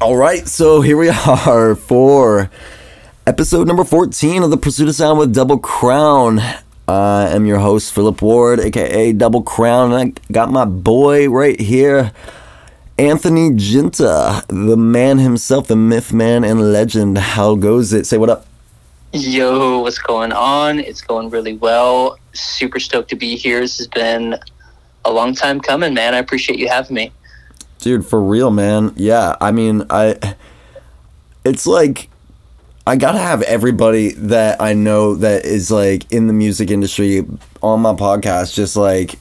All right, so here we are for episode number 14 of the Pursuit of Sound with Double Crown. I am your host, Philip Ward, aka Double Crown, and I got my boy right here, Anthony Guinta, the man himself, the myth man and legend. How goes it? Say what up. Yo, what's going on? It's going really well. Super stoked to be here. This has been a long time coming, man. I appreciate you having me. Dude, for real, man. Yeah, I mean, I it's like I gotta have everybody that I know that is like in the music industry on my podcast, just like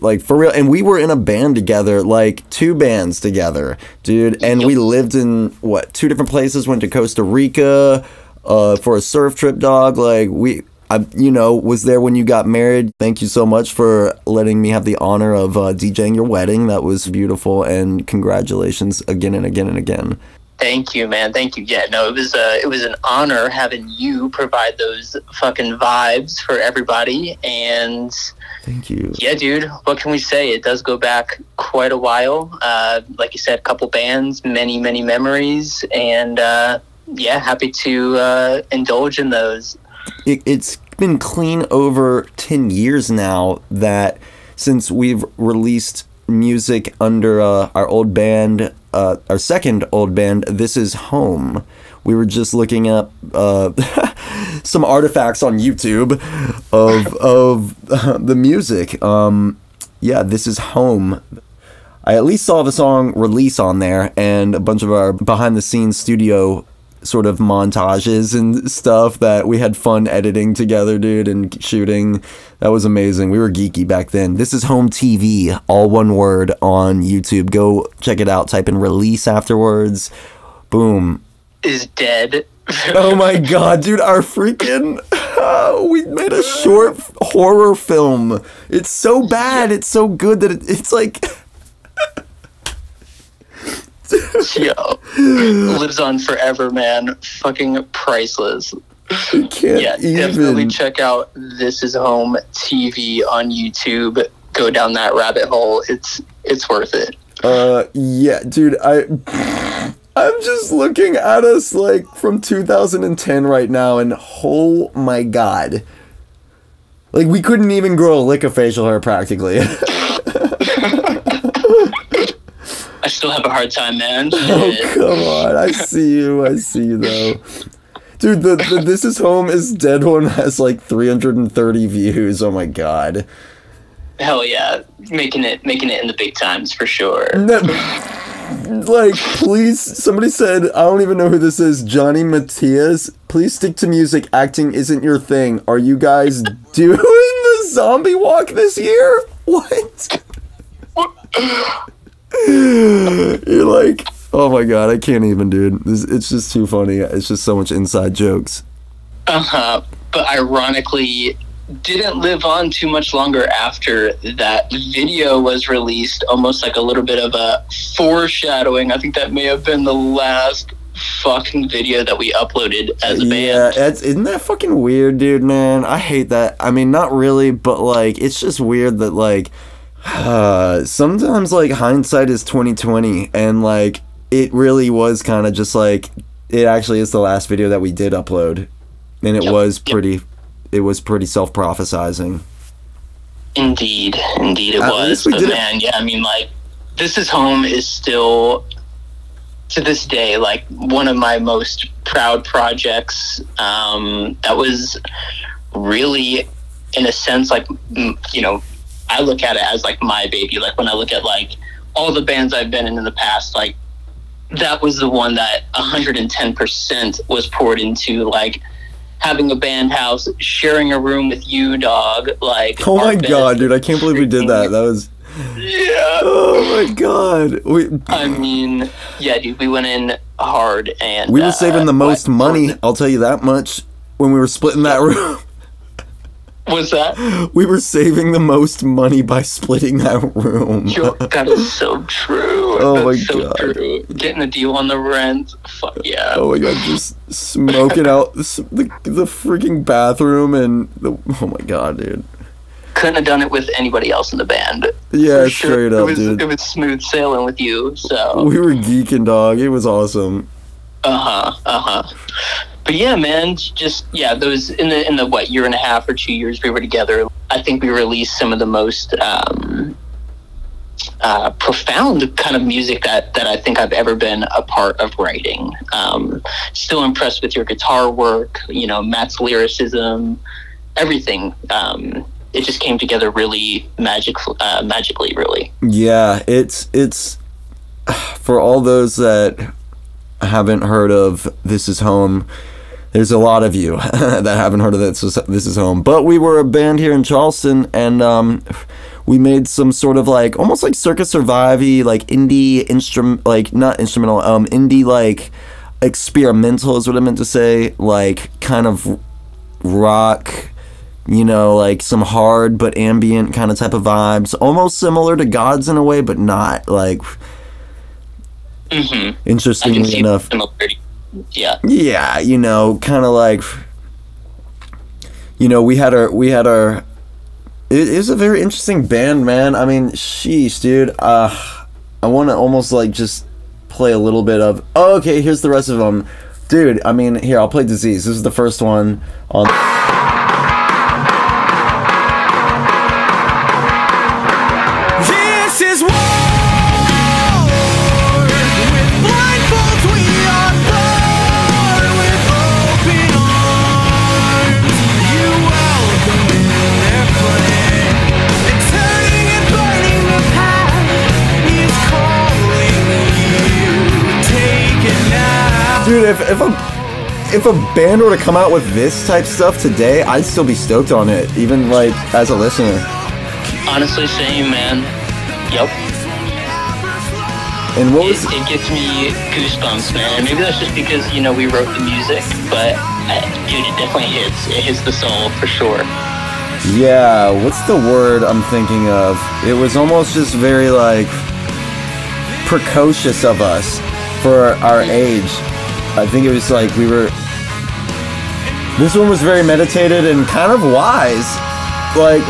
like for real. And we were in a band together, like two bands together, dude. And we lived in what two different places. Went to Costa Rica uh, for a surf trip, dog. Like we. I, you know, was there when you got married. Thank you so much for letting me have the honor of uh, DJing your wedding. That was beautiful, and congratulations again and again and again. Thank you, man. Thank you. Yeah, no, it was uh, it was an honor having you provide those fucking vibes for everybody. And thank you. Yeah, dude. What can we say? It does go back quite a while. Uh, like you said, a couple bands, many many memories, and uh, yeah, happy to uh, indulge in those it, it's been clean over 10 years now that since we've released music under uh, our old band, uh, our second old band, This Is Home. We were just looking up uh, some artifacts on YouTube of of the music. Um, yeah, This Is Home. I at least saw the song release on there and a bunch of our behind the scenes studio sort of montages and stuff that we had fun editing together, dude, and shooting. That was amazing. We were geeky back then. This is Home TV, all one word on YouTube. Go check it out. Type in release afterwards. Boom. Is dead. oh my god, dude, our freaking we made a short horror film. It's so bad, it's so good that it, it's like Yo, lives on forever, man. Fucking priceless. yeah, even. definitely check out This Is Home TV on YouTube. Go down that rabbit hole. It's it's worth it. Uh, yeah, dude. I I'm just looking at us like from 2010 right now, and oh my god, like we couldn't even grow a lick of facial hair practically. I still have a hard time, man. Oh come on! I see you. I see you though. Dude, the, the This Is Home is dead one has like 330 views. Oh my god. Hell yeah, making it making it in the big times for sure. like, please, somebody said I don't even know who this is. Johnny Matias. Please stick to music. Acting isn't your thing. Are you guys doing the zombie walk this year? What? You're like, oh my god, I can't even, dude. it's just too funny. It's just so much inside jokes. Uh huh. But ironically, didn't live on too much longer after that video was released. Almost like a little bit of a foreshadowing. I think that may have been the last fucking video that we uploaded as a band. Yeah, isn't that fucking weird, dude, man? I hate that. I mean, not really, but like, it's just weird that like uh, sometimes like hindsight is 2020 and like it really was kind of just like it actually is the last video that we did upload and it yep. was pretty yep. it was pretty self-prophesizing indeed indeed it At was but man it. yeah i mean like this is home is still to this day like one of my most proud projects um that was really in a sense like you know I look at it as like my baby. Like when I look at like all the bands I've been in in the past, like that was the one that 110% was poured into like having a band house, sharing a room with you, dog. Like, oh my god, dude, I can't believe we did that. That was. Yeah. Oh my god. We. I mean, yeah, dude, we went in hard and we were saving uh, the most money. I'll tell you that much when we were splitting that room. What's that? We were saving the most money by splitting that room. Yo, that is so true. Oh That's my so god. True. Getting a deal on the rent. Fuck yeah. Oh my god, just smoking out the, the freaking bathroom and the. Oh my god, dude. couldn't have done it with anybody else in the band. Yeah, sure. straight up, it was, dude. It was smooth sailing with you. So we were geeking, dog. It was awesome. Uh huh. Uh huh. But yeah, man, just yeah, those in the in the what year and a half or two years we were together. I think we released some of the most um, uh, profound kind of music that that I think I've ever been a part of writing. Um, still impressed with your guitar work. You know, Matt's lyricism, everything. Um, it just came together really magic, uh, magically, really. Yeah, it's it's for all those that haven't heard of This Is Home. There's a lot of you that haven't heard of this. This is home, but we were a band here in Charleston, and um, we made some sort of like almost like Circa Survive like indie instrument, like not instrumental, um, indie like experimental is what I meant to say, like kind of rock you know, like some hard but ambient kind of type of vibes, almost similar to Gods in a way, but not like. Mm-hmm. Interestingly enough, yeah, yeah, you know, kind of like, you know, we had our we had our. It is a very interesting band, man. I mean, sheesh, dude. Uh, I want to almost like just play a little bit of. Oh, okay, here's the rest of them, dude. I mean, here I'll play Disease. This is the first one on. If a band were to come out with this type stuff today, I'd still be stoked on it, even like as a listener. Honestly, same man. Yep. And what was it, it gets me goosebumps, man. Maybe that's just because you know we wrote the music, but uh, dude, it definitely hits. It hits the soul for sure. Yeah, what's the word I'm thinking of? It was almost just very like precocious of us for our age. I think it was like we were. This one was very meditated and kind of wise. Like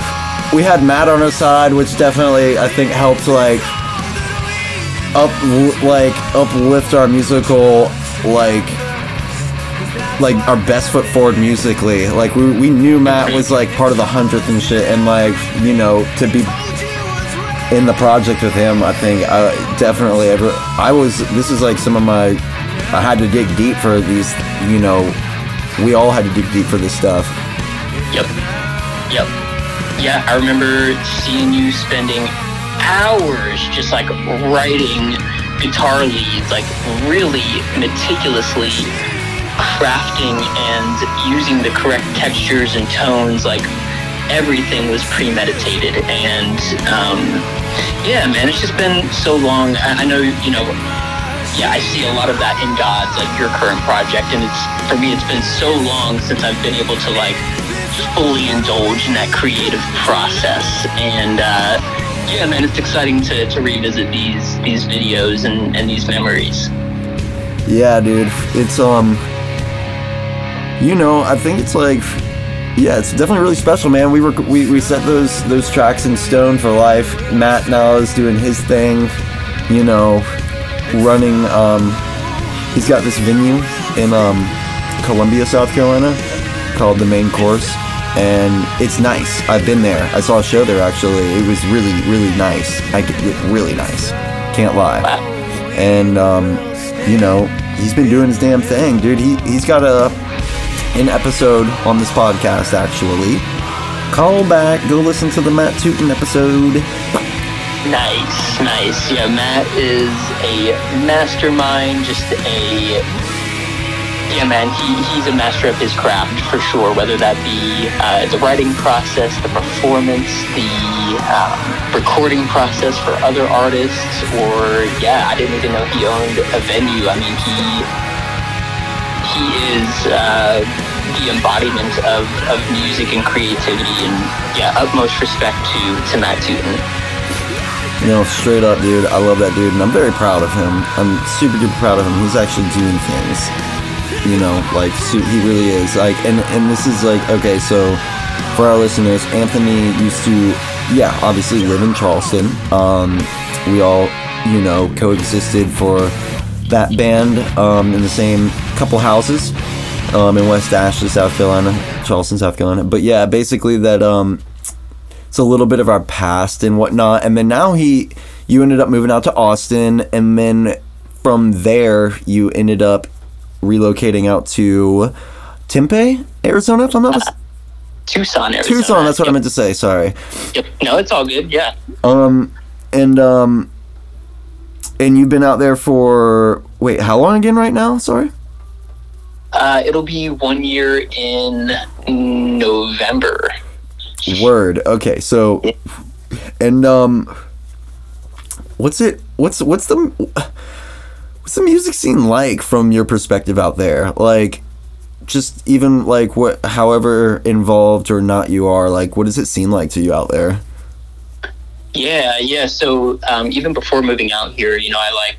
we had Matt on our side, which definitely I think helped like up like uplift our musical like like our best foot forward musically. Like we, we knew Matt was like part of the hundredth and shit, and like you know to be in the project with him, I think I definitely ever. I was. This is like some of my I had to dig deep for these, you know, we all had to dig deep for this stuff. Yep. Yep. Yeah, I remember seeing you spending hours just like writing guitar leads, like really meticulously crafting and using the correct textures and tones. Like everything was premeditated. And um, yeah, man, it's just been so long. I, I know, you know, yeah, I see a lot of that in Gods, like your current project, and it's for me, it's been so long since I've been able to like fully indulge in that creative process, and uh, yeah, man, it's exciting to, to revisit these these videos and, and these memories. Yeah, dude, it's um, you know, I think it's like yeah, it's definitely really special, man. We were we, we set those those tracks in stone for life. Matt now is doing his thing, you know running. Um, he's got this venue in um, Columbia, South Carolina, called the Main Course, and it's nice. I've been there. I saw a show there actually. It was really, really nice. I get really nice. Can't lie. And um, you know, he's been doing his damn thing, dude. He he's got a an episode on this podcast actually. Call back, go listen to the Matt Tootin episode. Nice, nice. Yeah, Matt is a mastermind, just a yeah, man. He he's a master of his craft for sure. Whether that be uh, the writing process, the performance, the um, recording process for other artists, or yeah, I didn't even know he owned a venue. I mean, he he is. Uh, the embodiment of, of music and creativity and yeah utmost respect to to Matt Tootin. You know, straight up, dude. I love that dude, and I'm very proud of him. I'm super duper proud of him. He's actually doing things. You know, like he really is. Like, and and this is like okay. So, for our listeners, Anthony used to, yeah, obviously live in Charleston. Um, we all, you know, coexisted for that band um, in the same couple houses um, in West Ashley, South Carolina, Charleston, South Carolina. But yeah, basically that um, it's a little bit of our past and whatnot. And then now he, you ended up moving out to Austin, and then from there you ended up relocating out to Tempe, Arizona. If I'm not mistaken. Uh, Tucson, Arizona. Tucson. That's what yep. I meant to say. Sorry. Yep. No, it's all good. Yeah. Um, and um, and you've been out there for wait, how long again? Right now? Sorry. Uh, it'll be one year in November. Word. Okay. So, and um, what's it? What's what's the what's the music scene like from your perspective out there? Like, just even like what, however involved or not you are, like, what does it seem like to you out there? Yeah, yeah. So um, even before moving out here, you know, I like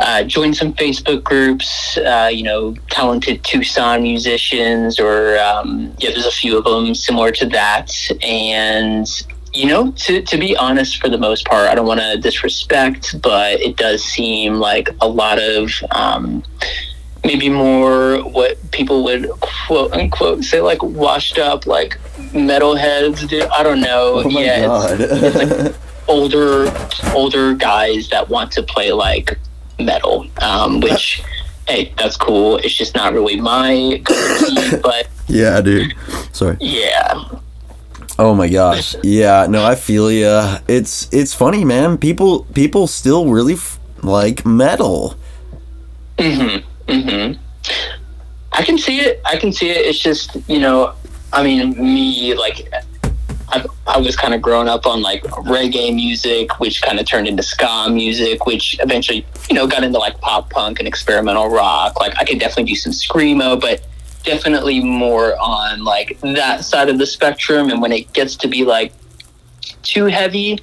uh, joined some Facebook groups, uh, you know, talented Tucson musicians, or um, yeah, there's a few of them similar to that. And, you know, to, to be honest, for the most part, I don't want to disrespect, but it does seem like a lot of um, maybe more what people would quote unquote say like washed up, like metalheads. I don't know. Oh yeah, it's, it's like older older guys that want to play like metal, um, which, hey, that's cool. It's just not really my but yeah, dude. Sorry. Yeah. Oh my gosh. Yeah, no, I feel ya. It's it's funny, man. People people still really f- like metal. Mhm. Mhm. I can see it. I can see it. It's just, you know, I mean, me like I, I was kind of growing up on like reggae music, which kind of turned into ska music, which eventually, you know, got into like pop punk and experimental rock. Like I could definitely do some screamo, but definitely more on like that side of the spectrum. And when it gets to be like too heavy,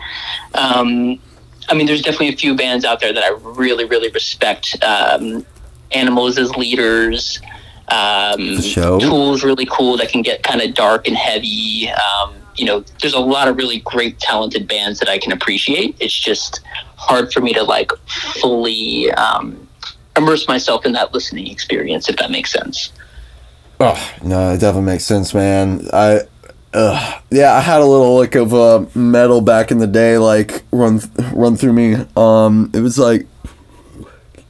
um, I mean, there's definitely a few bands out there that I really, really respect. Um, Animals as leaders. Um, Tool's really cool. That can get kind of dark and heavy. Um, you know, there's a lot of really great, talented bands that I can appreciate. It's just hard for me to like fully um, immerse myself in that listening experience, if that makes sense. Oh no, it definitely makes sense, man. I, uh, yeah, I had a little lick of uh, metal back in the day, like run run through me. Um, it was like,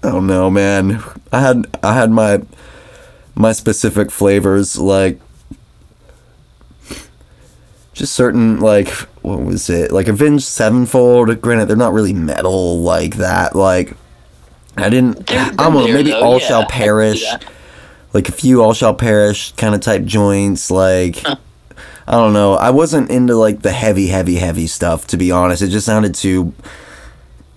I don't know, man. I had I had my my specific flavors, like just certain like what was it like Avenged Sevenfold. Granted, they're not really metal like that. Like I didn't. I don't know. Maybe though, All yeah, Shall Perish. Like a few All Shall Perish kind of type joints. Like huh. I don't know. I wasn't into like the heavy, heavy, heavy stuff. To be honest, it just sounded too.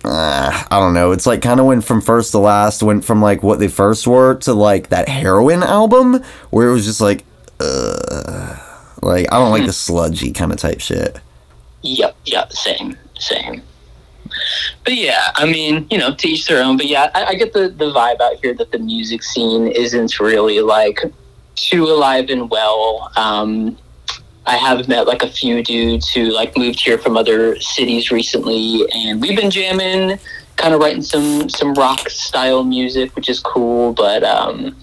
Uh, I don't know. It's like kind of went from first to last. Went from like what they first were to like that Heroine album where it was just like. Uh, like I don't like the sludgy kind of type shit. Yep, yep, same, same. But yeah, I mean, you know, teach their own. But yeah, I, I get the the vibe out here that the music scene isn't really like too alive and well. Um, I have met like a few dudes who like moved here from other cities recently, and we've been jamming, kind of writing some some rock style music, which is cool. But um,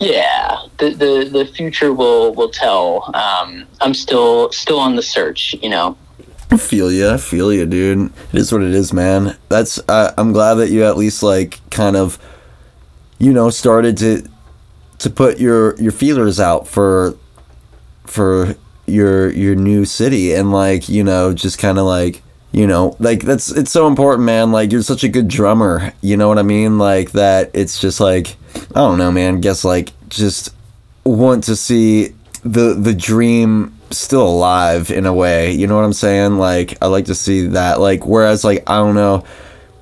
yeah, the, the the future will will tell. Um, I'm still still on the search, you know. I feel you. I feel you, dude. It is what it is, man. That's. Uh, I'm glad that you at least like kind of, you know, started to to put your your feelers out for for your your new city and like you know just kind of like you know like that's it's so important man. Like you're such a good drummer. You know what i mean? Like that it's just like i don't know man. Guess like just want to see the the dream still alive in a way. You know what i'm saying? Like i like to see that. Like whereas like i don't know.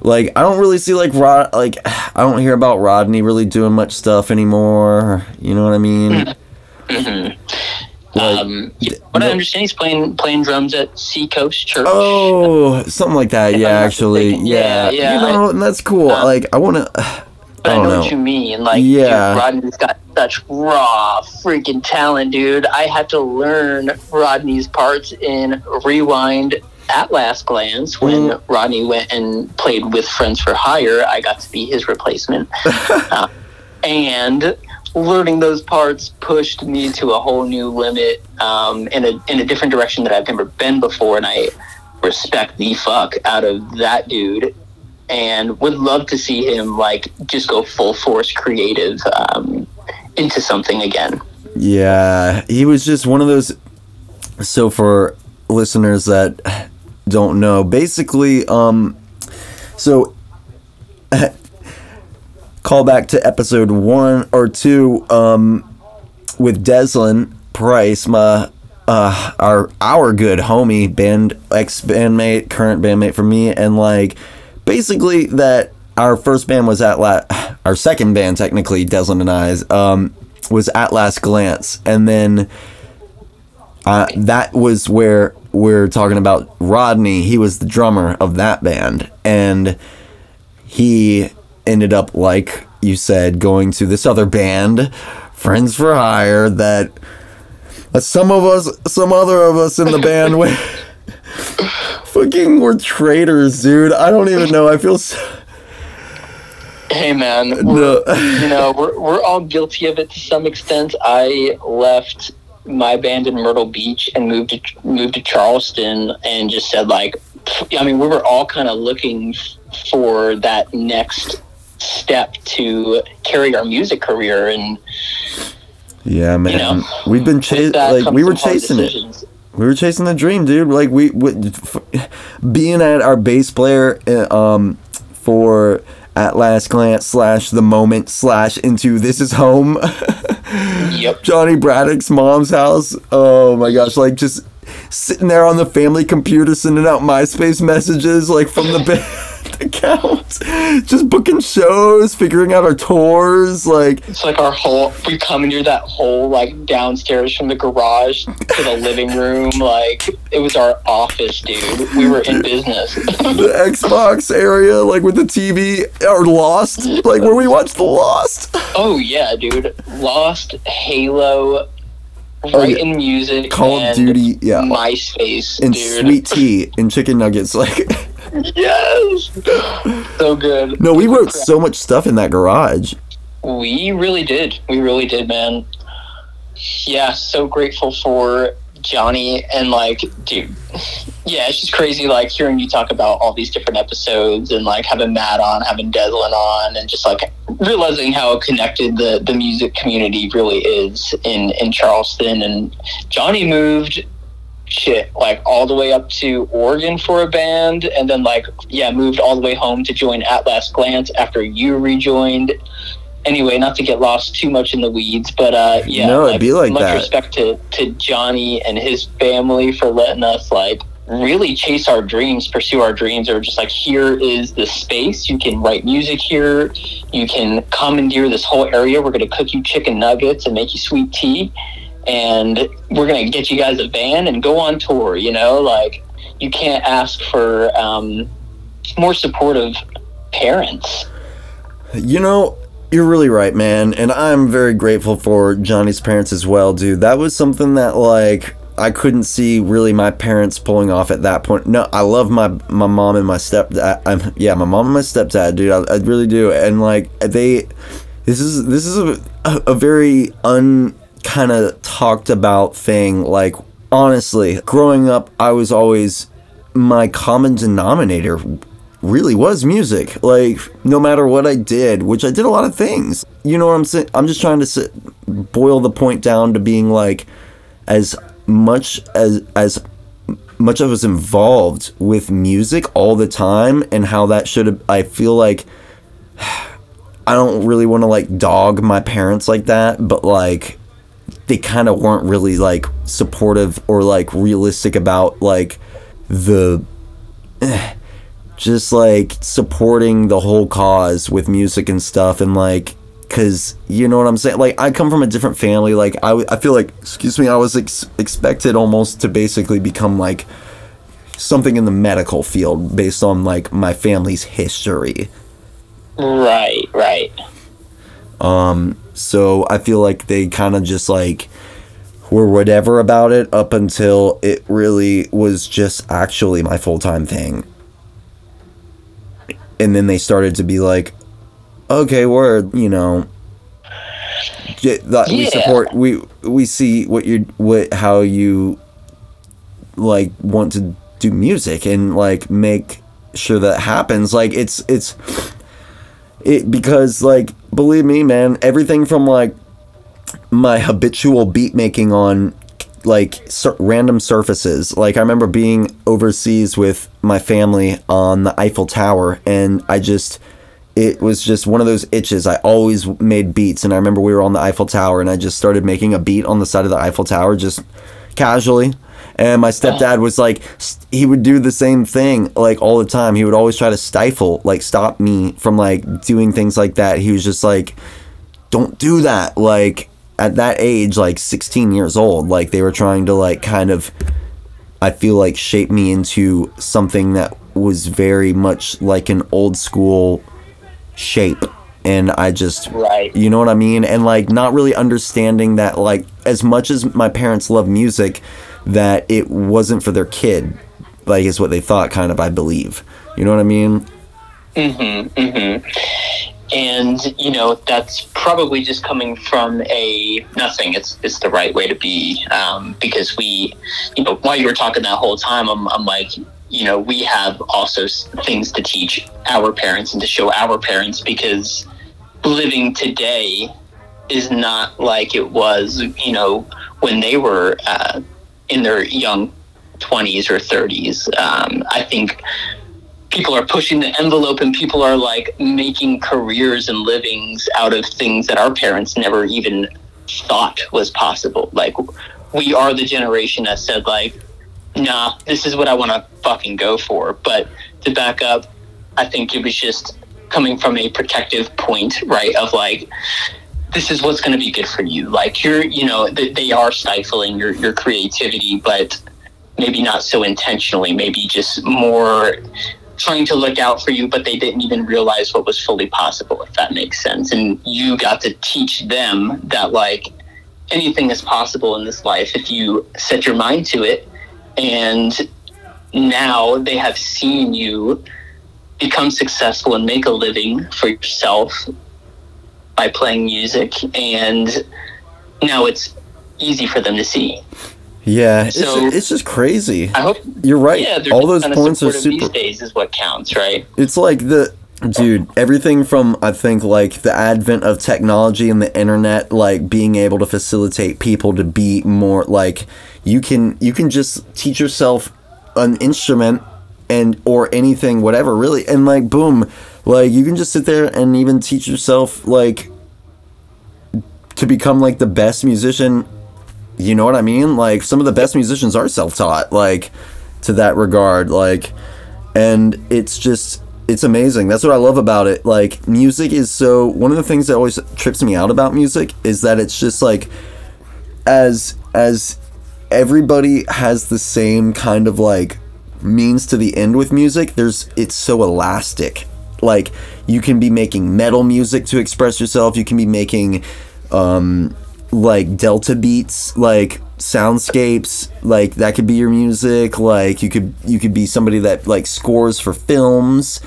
Like i don't really see like rod like i don't hear about rodney really doing much stuff anymore. You know what i mean? Mm-hmm. Like, um, what I understand, he's playing playing drums at Seacoast Church. Oh, something like that. Yeah, actually, yeah, yeah, yeah. You know, I, that's cool. Uh, like, I want to. But I, I know, know, what you mean. Like, yeah, Rodney's got such raw freaking talent, dude. I had to learn Rodney's parts in Rewind at Last Glance when mm. Rodney went and played with Friends for Hire. I got to be his replacement. uh, and learning those parts pushed me to a whole new limit um, in a in a different direction that I've never been before, and I respect the fuck out of that dude, and would love to see him like just go full force creative um, into something again. Yeah, he was just one of those. So for listeners that don't know, basically, um, so call back to episode one or two um, with Deslin Price, my uh, our our good homie, band ex bandmate, current bandmate for me, and like basically that our first band was at la- our second band technically, Deslin and I's um, was at last glance, and then uh, that was where we're talking about Rodney. He was the drummer of that band, and he ended up, like you said, going to this other band, Friends for Hire, that, some of us, some other of us in the band with fucking were traitors, dude. I don't even know. I feel so. Hey man, no. you know we're we're all guilty of it to some extent. I left my band in Myrtle Beach and moved to moved to Charleston and just said like, I mean, we were all kind of looking for that next step to carry our music career and yeah man. you know, we've been chasing like we were chasing it. we were chasing the dream dude. Like we, we being at our bass player uh, um for at last glance slash the moment slash into this is home. Yep. Johnny braddock's mom's house. Oh my gosh. Like just sitting there on the family computer sending out myspace messages like from the bed account. Just booking shows, figuring out our tours, like it's like our whole we come into that whole like downstairs from the garage to the living room, like it was our office, dude. We were in business. the Xbox area, like with the TV, or Lost, like where we watched the Lost. Oh yeah, dude. Lost, Halo, oh, yeah. music, Call of Duty, yeah, MySpace, and dude. sweet tea and chicken nuggets, like yes, so good. No, we wrote so much stuff in that garage. We really did. We really did, man. Yeah, so grateful for Johnny and like, dude, yeah, it's just crazy. Like hearing you talk about all these different episodes and like having Matt on, having Deslin on, and just like realizing how connected the the music community really is in in Charleston. And Johnny moved shit like all the way up to Oregon for a band and then like yeah moved all the way home to join At Last Glance after you rejoined anyway not to get lost too much in the weeds but uh yeah no, it'd be like much that. respect to to Johnny and his family for letting us like really chase our dreams pursue our dreams or just like here is the space you can write music here you can commandeer this whole area we're going to cook you chicken nuggets and make you sweet tea and we're gonna get you guys a van and go on tour. You know, like you can't ask for um, more supportive parents. You know, you're really right, man, and I'm very grateful for Johnny's parents as well, dude. That was something that like I couldn't see really my parents pulling off at that point. No, I love my my mom and my stepdad. Uh, I'm, yeah, my mom and my stepdad, dude. I, I really do, and like they, this is this is a, a very un kind of talked about thing. Like, honestly, growing up, I was always my common denominator really was music. Like, no matter what I did, which I did a lot of things. You know what I'm saying? I'm just trying to sit, boil the point down to being like, as much as as much I was involved with music all the time and how that should have. I feel like. I don't really want to like dog my parents like that, but like they kind of weren't really like supportive or like realistic about like the eh, just like supporting the whole cause with music and stuff and like because you know what i'm saying? Like i come from a different family. Like i, I feel like excuse me i was ex- expected almost to basically become like something in the medical field based on like my family's history. Right right. Um So I feel like they kind of just like were whatever about it up until it really was just actually my full time thing. And then they started to be like, okay, word, you know, we support we we see what you're what how you like want to do music and like make sure that happens. Like it's it's it because like believe me man everything from like my habitual beat making on like sur- random surfaces like i remember being overseas with my family on the eiffel tower and i just it was just one of those itches. I always made beats, and I remember we were on the Eiffel Tower, and I just started making a beat on the side of the Eiffel Tower, just casually. And my stepdad was like, he would do the same thing like all the time. He would always try to stifle, like, stop me from like doing things like that. He was just like, don't do that. Like, at that age, like 16 years old, like, they were trying to, like, kind of, I feel like, shape me into something that was very much like an old school shape. And I just right. you know what I mean? And like not really understanding that like as much as my parents love music that it wasn't for their kid like is what they thought kind of I believe. You know what I mean? Mhm mhm and you know that's probably just coming from a nothing it's it's the right way to be um, because we you know while you were talking that whole time I'm, I'm like you know, we have also things to teach our parents and to show our parents because living today is not like it was, you know, when they were uh, in their young 20s or 30s. Um, I think people are pushing the envelope and people are like making careers and livings out of things that our parents never even thought was possible. Like, we are the generation that said, like, nah, this is what I want to fucking go for. But to back up, I think it was just coming from a protective point, right? Of like, this is what's going to be good for you. Like you're, you know, they are stifling your, your creativity, but maybe not so intentionally, maybe just more trying to look out for you, but they didn't even realize what was fully possible, if that makes sense. And you got to teach them that like anything is possible in this life if you set your mind to it. And now they have seen you become successful and make a living for yourself by playing music. And now it's easy for them to see yeah so it's, just, it's just crazy. I hope you're right. yeah, all those points are super these days is what counts right? It's like the dude everything from i think like the advent of technology and the internet like being able to facilitate people to be more like you can you can just teach yourself an instrument and or anything whatever really. And like boom like you can just sit there and even teach yourself like to become like the best musician you know what i mean like some of the best musicians are self-taught like to that regard like and it's just it's amazing that's what i love about it like music is so one of the things that always trips me out about music is that it's just like as as everybody has the same kind of like means to the end with music. There's it's so elastic. Like you can be making metal music to express yourself. You can be making um like delta beats, like soundscapes, like that could be your music. Like you could you could be somebody that like scores for films.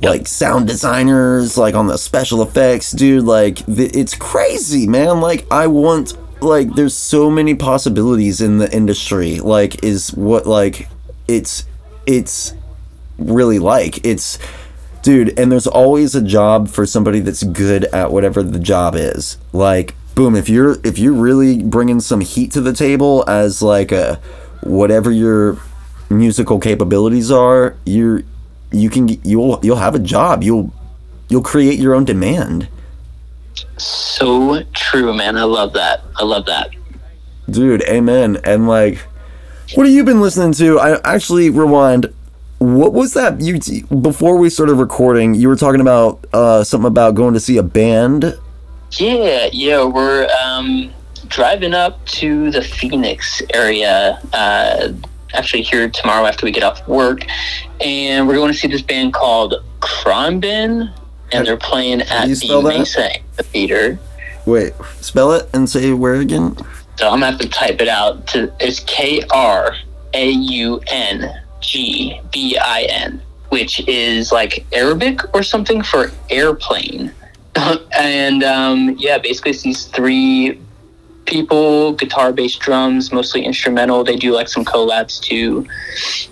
Yep. Like sound designers, like on the special effects, dude. Like th- it's crazy, man. Like I want like there's so many possibilities in the industry like is what like it's it's really like it's dude and there's always a job for somebody that's good at whatever the job is like boom if you're if you're really bringing some heat to the table as like a whatever your musical capabilities are you're you can you'll you'll have a job you'll you'll create your own demand so true, man. I love that. I love that. Dude, amen. And like, what have you been listening to? I actually rewind. What was that? You before we started recording, you were talking about uh, something about going to see a band. Yeah, yeah, we're um, driving up to the Phoenix area. Uh, actually, here tomorrow after we get off work, and we're going to see this band called Khruangbin and they're playing at the Mesa Theater. Wait, spell it and say where again? So I'm gonna have to type it out. To it's K R A U N G B I N, which is like Arabic or something for airplane. and um, yeah, basically it's these three people, guitar, bass, drums, mostly instrumental. They do like some collabs too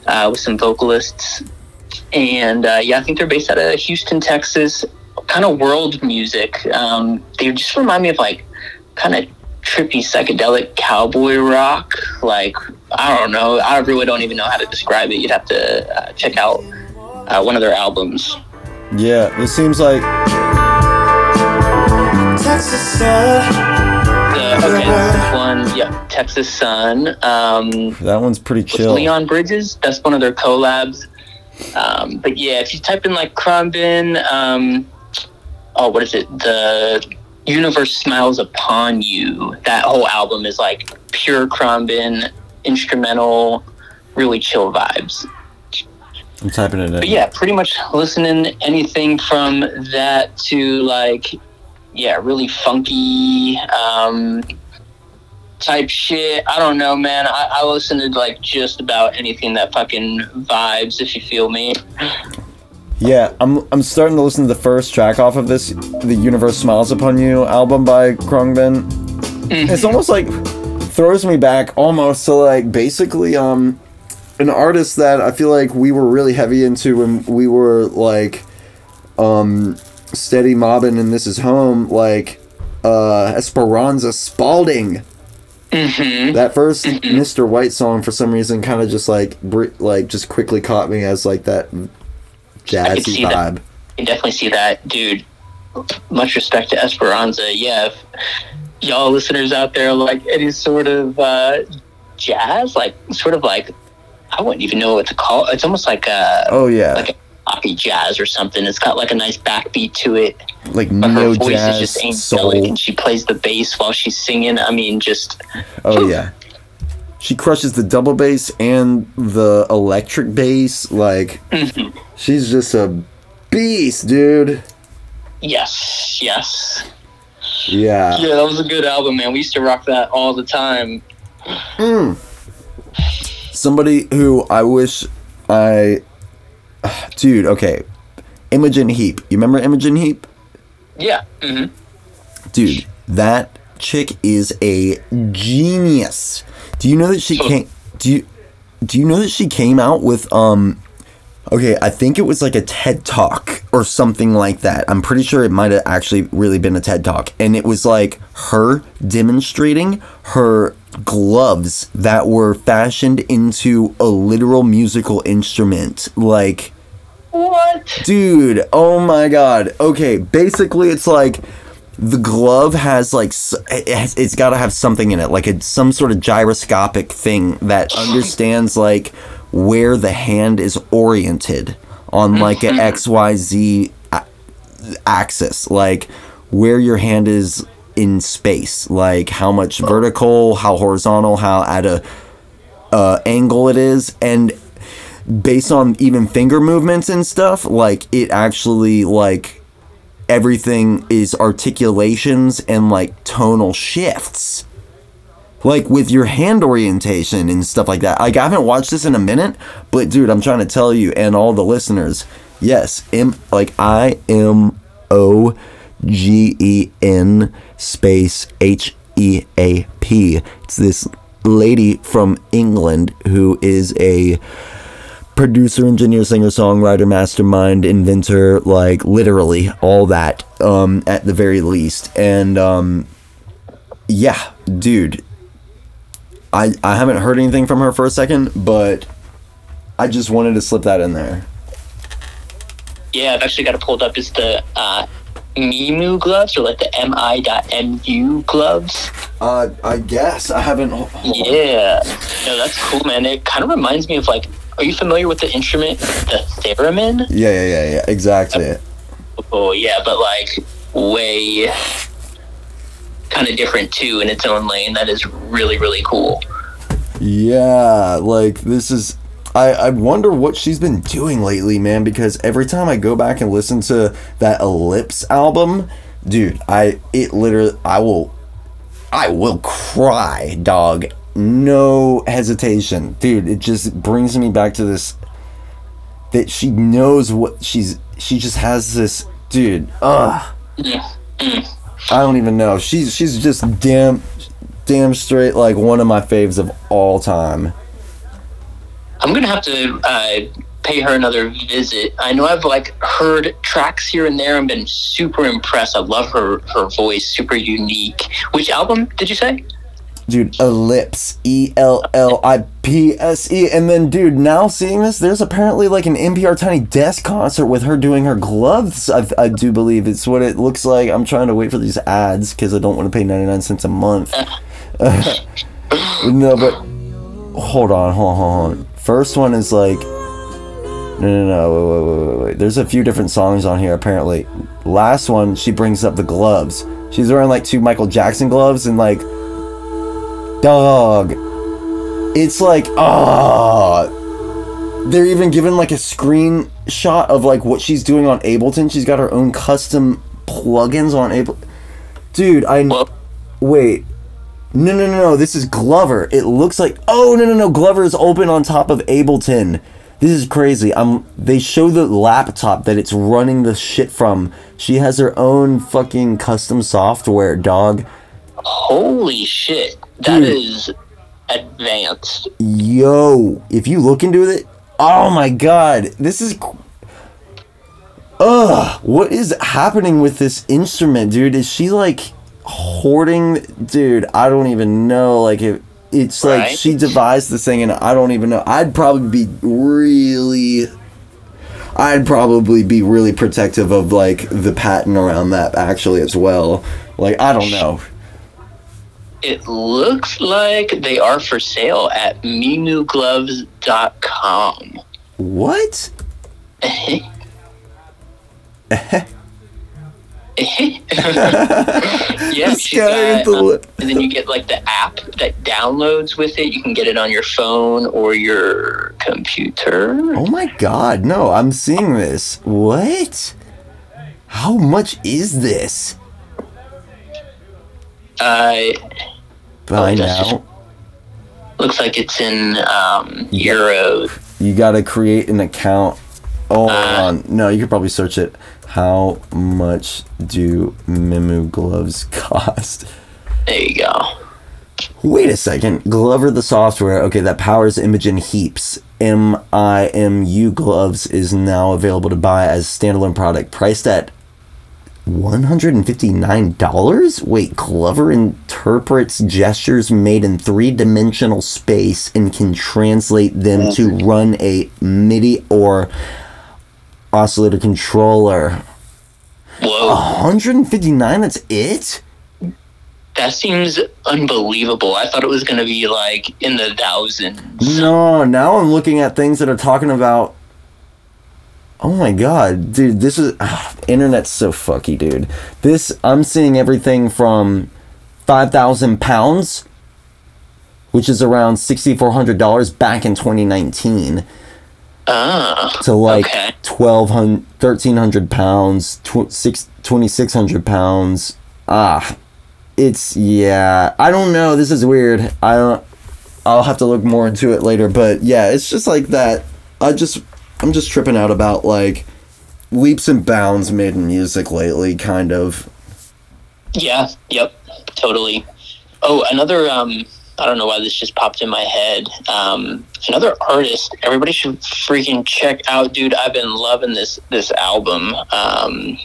uh, with some vocalists. And uh, yeah, I think they're based out of Houston, Texas. Kind of world music. Um, they just remind me of like kind of trippy psychedelic cowboy rock. Like I don't know. I really don't even know how to describe it. You'd have to uh, check out uh, one of their albums. Yeah, it seems like Texas uh, okay, one, yeah, Texas Sun. Um, that one's pretty chill. Leon Bridges, that's one of their collabs. Um, but yeah, if you type in like Khruangbin, um, oh, what is it? The Universe Smiles Upon You. That whole album is like pure Khruangbin, instrumental, really chill vibes. I'm typing it in. But yeah, pretty much listening anything from that to like yeah, really funky um, type shit. I don't know, man. I, I listen to like just about anything that fucking vibes, if you feel me. Yeah, I'm I'm starting to listen to the first track off of this, the Universe Smiles Upon You album by Khruangbin. Mm-hmm. It's almost like throws me back almost to like basically um an artist that I feel like we were really heavy into when we were like um steady mobbing and this is home like uh esperanza spalding mm-hmm. that 1st mm-hmm. mr white song for some reason kind of just like br- like just quickly caught me as like that jazzy vibe that. i definitely see that dude much respect to esperanza yeah if y'all listeners out there like any sort of uh jazz like sort of like i wouldn't even know what to call it. it's almost like a oh yeah like a poppy jazz or something. It's got like a nice backbeat to it. Like but her voice jazz, is just angelic, and she plays the bass while she's singing. I mean, just oh yeah, she crushes the double bass and the electric bass. Like mm-hmm. she's just a beast, dude. Yes, yes. Yeah. Yeah, that was a good album, man. We used to rock that all the time. Mm. Somebody who I wish I dude, okay. Imogen Heap. You remember Imogen Heap? Yeah. Mm-hmm. Dude, that chick is a genius. Do you know that she came? Do you do you know that she came out with um? Okay, I think it was like a TED talk or something like that. I'm pretty sure it might have actually really been a TED talk, and it was like her demonstrating her gloves that were fashioned into a literal musical instrument, like what? Dude, oh my god. Okay, basically it's like the glove has like it has, it's got to have something in it, like a, some sort of gyroscopic thing that understands like where the hand is oriented on like an XYZ axis, like where your hand is in space, like how much vertical, how horizontal, how at a uh, angle it is, and based on even finger movements and stuff, like it actually like everything is articulations and like tonal shifts. Like with your hand orientation and stuff like that. Like I haven't watched this in a minute, but dude, I'm trying to tell you and all the listeners, yes, M like I M O G E N space H E A P. It's this lady from England who is a producer, engineer, singer, songwriter, mastermind, inventor, like literally all that um, at the very least. And um, yeah, dude, I I haven't heard anything from her for a second, but I just wanted to slip that in there. Yeah, I've actually got it pulled up. Is the uh, Mimu gloves or like the mi.mu gloves? Uh, I guess I haven't. Yeah, no, that's cool, man. It kind of reminds me of like are you familiar with the instrument, the theremin? Yeah, yeah, yeah, yeah. Exactly. Oh yeah, but like way kind of different too in its own lane. That is really really cool. Yeah, like this is. I, I wonder what she's been doing lately, man, because every time I go back and listen to that Ellipse album, dude, I it literally I will I will cry, dog. No hesitation. Dude, it just brings me back to this that she knows what she's she just has this dude, ugh. Mm, mm. I don't even know. She's she's just damn damn straight like one of my faves of all time. I'm gonna have to uh, pay her another visit. I know I've like heard tracks here and there and been super impressed. I love her her voice, super unique. Which album did you say? Dude, Ellipse, E L L I P S E, and then dude, now seeing this, there's apparently like an NPR Tiny Desk concert with her doing her gloves. I, I do believe it's what it looks like. I'm trying to wait for these ads because I don't want to pay 99 cents a month. no, but hold on, hold on, hold on. First one is like no, no, no. Wait, wait, wait, wait. There's a few different songs on here, apparently. Last one, she brings up the gloves. She's wearing like two Michael Jackson gloves and like. Dog. It's like, ah. They're even given like a screenshot of like what she's doing on Ableton. She's got her own custom plugins on Ableton. Dude, I. Wait. No, no, no, no. This is Glover. It looks like. Oh, no, no, no. Glover is open on top of Ableton. This is crazy. I'm they show the laptop that it's running the shit from. She has her own fucking custom software, dog. Holy shit. That Dude. is advanced. Yo, if you look into it, oh my god, this is Ugh, what is happening with this instrument, dude? Is she like hoarding dude, I don't even know like if it's right. like she devised this thing and I don't even know. I'd probably be really I'd probably be really protective of like the patent around that actually as well. Like I don't know. It looks like they are for sale at mimugloves.com. What? yeah, got, um, and then you get like the app that downloads with it. You can get it on your phone or your computer. Oh my god, no, I'm seeing this. What? How much is this? Uh, By oh, now. Looks like it's in um, euros. You gotta create an account. Oh, uh, no, you could probably search it. How much do Mimu gloves cost? There you go. Wait a second. Glover the software, okay, that powers Imogen Heaps. MIMU gloves is now available to buy as standalone product, priced at $159? Wait, Glover interprets gestures made in three dimensional space and can translate them to mm. run a MIDI or oscillator controller. Whoa. 159, that's it? That seems unbelievable. I thought it was going to be like in the thousands. No, now I'm looking at things that are talking about. Oh my god, dude, this is. Uh, internet's so fucky, dude. This, I'm seeing everything from 5,000 pounds, which is around $6,400 back in 2019 Ah, to like okay. 1200 1300 pounds tw- 2600 pounds ah it's yeah i don't know this is weird i don't i'll have to look more into it later but yeah it's just like that i just i'm just tripping out about like leaps and bounds made in music lately kind of yeah yep totally oh another um I don't know why this just popped in my head. Um, another artist everybody should freaking check out, dude. I've been loving this this album. Um,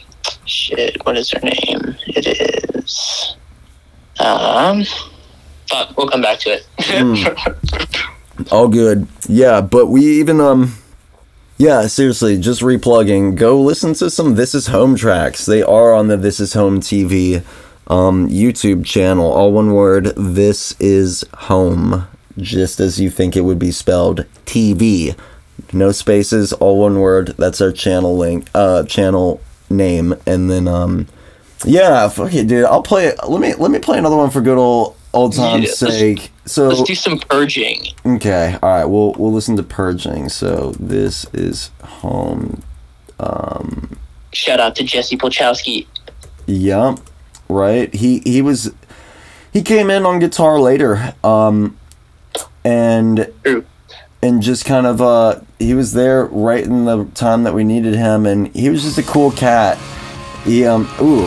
shit, what is her name? It is. Um, but we'll come back to it. mm. All good. Yeah, but we even um. Yeah, seriously, just replugging. Go listen to some This Is Home tracks. They are on the This Is Home TV um, YouTube channel, all one word. This is home, just as you think it would be spelled. TV, no spaces, all one word. That's our channel link, uh, channel name, and then um, yeah, fuck it, dude. I'll play. Let me let me play another one for good old old time's yeah, sake. So let's do some purging. Okay, all right. We'll we'll listen to purging. So this is home. Um, Shout out to Jesse Polchowski Yep. Right. He he was he came in on guitar later. Um and and just kind of uh he was there right in the time that we needed him and he was just a cool cat. He um ooh.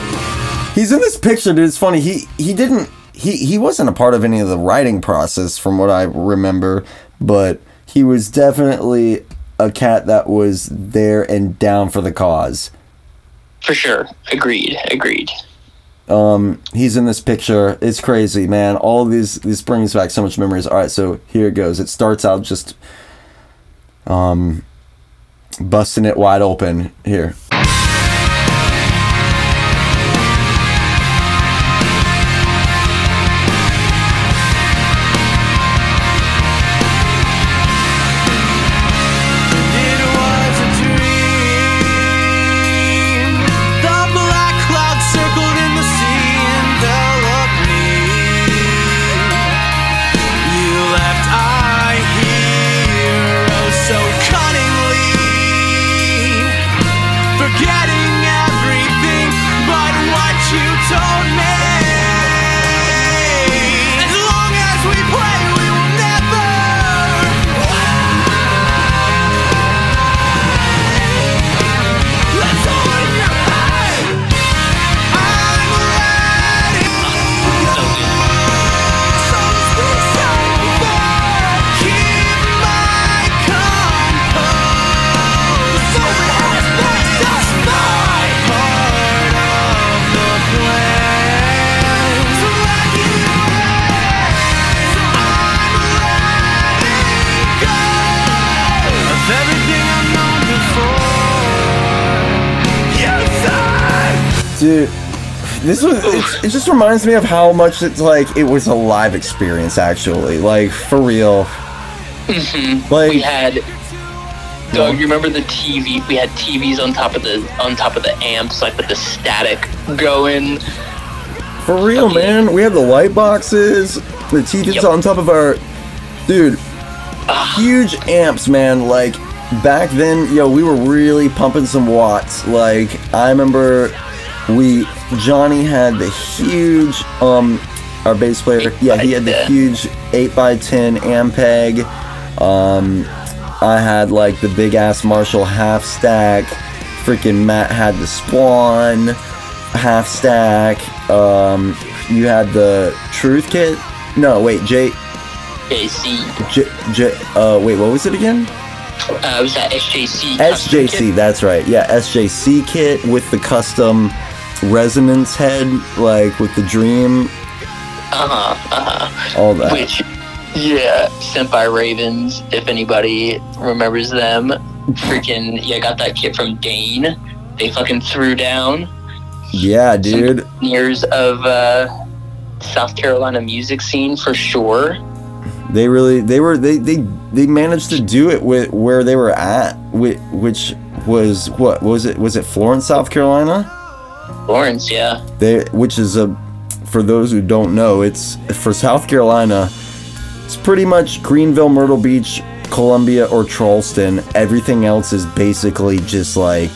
He's in this picture, dude. It's funny. He he didn't he he wasn't a part of any of the writing process from what I remember, but he was definitely a cat that was there and down for the cause. For sure. Agreed. Agreed. Um, he's in this picture. It's crazy, man. All these this brings back so much memories. All right, so here it goes. It starts out just um busting it wide open here. This was it, it, just reminds me of how much it's like it was a live experience actually like for real mm-hmm. like we had Doug, you remember the TV? We had TVs on top of the on top of the amps, like with the static going. For real, man. We had the light boxes, the TVs yep. on top of our, dude, uh, huge amps, man. Like back then, yo, we were really pumping some watts. Like I remember we Johnny had the huge um our bass player yeah he had the huge 8x10 ampeg. Um i had like the big ass marshall half stack. Freaking matt had the Splawn half stack. Um you had the truth kit? No wait j jc j, j uh wait what was it again? Uh, was that SJC. SJC, that's right. Yeah, SJC kit with the custom resonance head, like with the dream. Uh huh. Uh huh. All that. Which, yeah, sent by Ravens. If anybody remembers them, freaking yeah, got that kit from Dane. They fucking threw down. Yeah, dude. Years of uh, South Carolina music scene for sure. They really, they were, they, they, they managed to do it with where they were at, which was what was it? Was it Florence, South Carolina? Lawrence, yeah. They, which is a, for those who don't know, it's for South Carolina. It's pretty much Greenville, Myrtle Beach, Columbia, or Charleston. Everything else is basically just like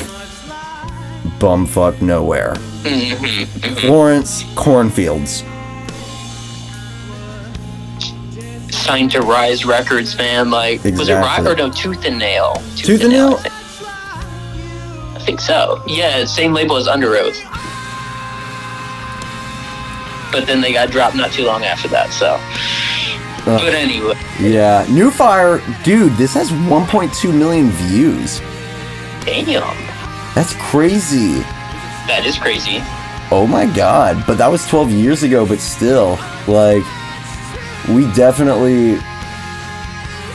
bumfuck nowhere. Mm-hmm. Florence cornfields. Signed to Rise Records, man. Like, exactly. was it Rock or no? Tooth and Nail. Tooth, Tooth and, Nail. Nail? I think so. Yeah, same label as Underoath. But then they got dropped not too long after that, so. Uh, but anyway. Yeah. New Fire, dude, this has 1.2 million views. Damn. That's crazy. That is crazy. Oh my god. But that was 12 years ago, but still, like, we definitely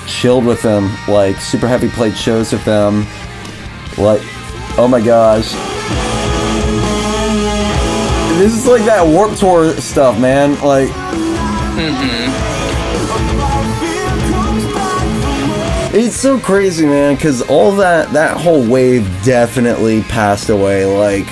chilled with them. Like, Super Heavy played shows with them. Like, Oh my gosh. This is like that Warped Tour stuff, man. Like. Mm-hmm. It's so crazy, man, because all that that whole wave definitely passed away. Like,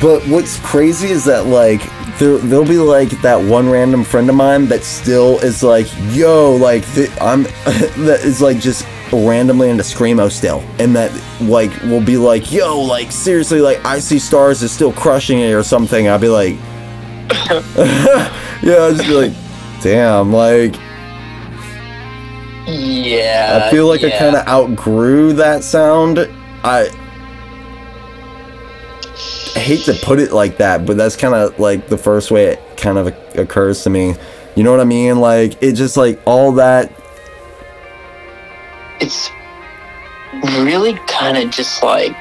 but what's crazy is that like there, there'll be like that one random friend of mine that still is like, yo, like th- I'm that is like just randomly into screamo still, and that like will be like, yo, like seriously, like I see stars is still crushing it or something. I'll be like, yeah, I'll just be like, damn, like. Yeah. I feel like yeah. I kind of outgrew that sound. I I hate to put it like that, but that's kind of like the first way it kind of occurs to me. You know what I mean? Like it just like all that. It's really kind of just like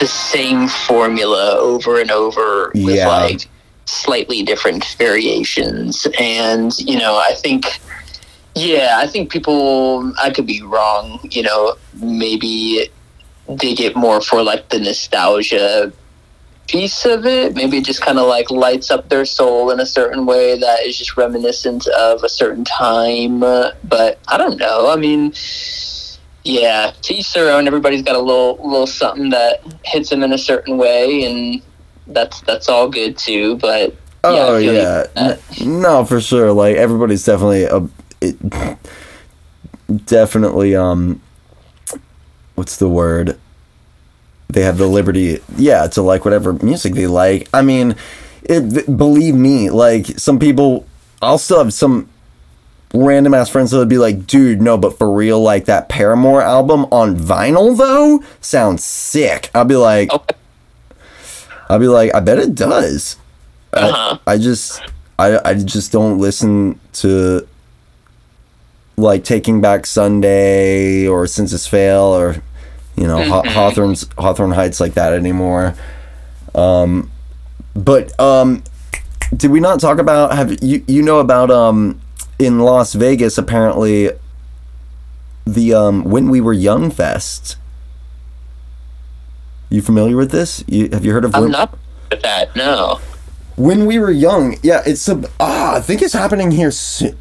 the same formula over and over with like slightly different variations. And, you know, I think, yeah, I think people, I could be wrong, you know, maybe dig it more for like the nostalgia piece of it. Maybe it just kind of like lights up their soul in a certain way that is just reminiscent of a certain time. But I don't know. I mean, yeah, to each their own. Everybody's got a little little something that hits them in a certain way, and that's that's all good too. But Oh I feel you yeah. N- no, for sure. Like everybody's definitely a, it, definitely um, what's the word? They have the liberty, yeah, to like whatever music they like. I mean, it, believe me, like some people, I'll still have some random ass friends that would be like, dude, no, but for real, like that Paramore album on vinyl though sounds sick. I'll be like, Okay. I'll be like, I bet it does. Uh-huh. I, I just, I, I just don't listen to like Taking Back Sunday or Senses Fail or you know Haw- Hawthorne's Hawthorne Heights like that anymore. Um, but um, did we not talk about have you you know about um in Las Vegas apparently the um when we were young fest. You familiar with this? You have you heard of I'm When- not with that. No. when we were young, yeah, it's a ah, I think it's happening here. Soon.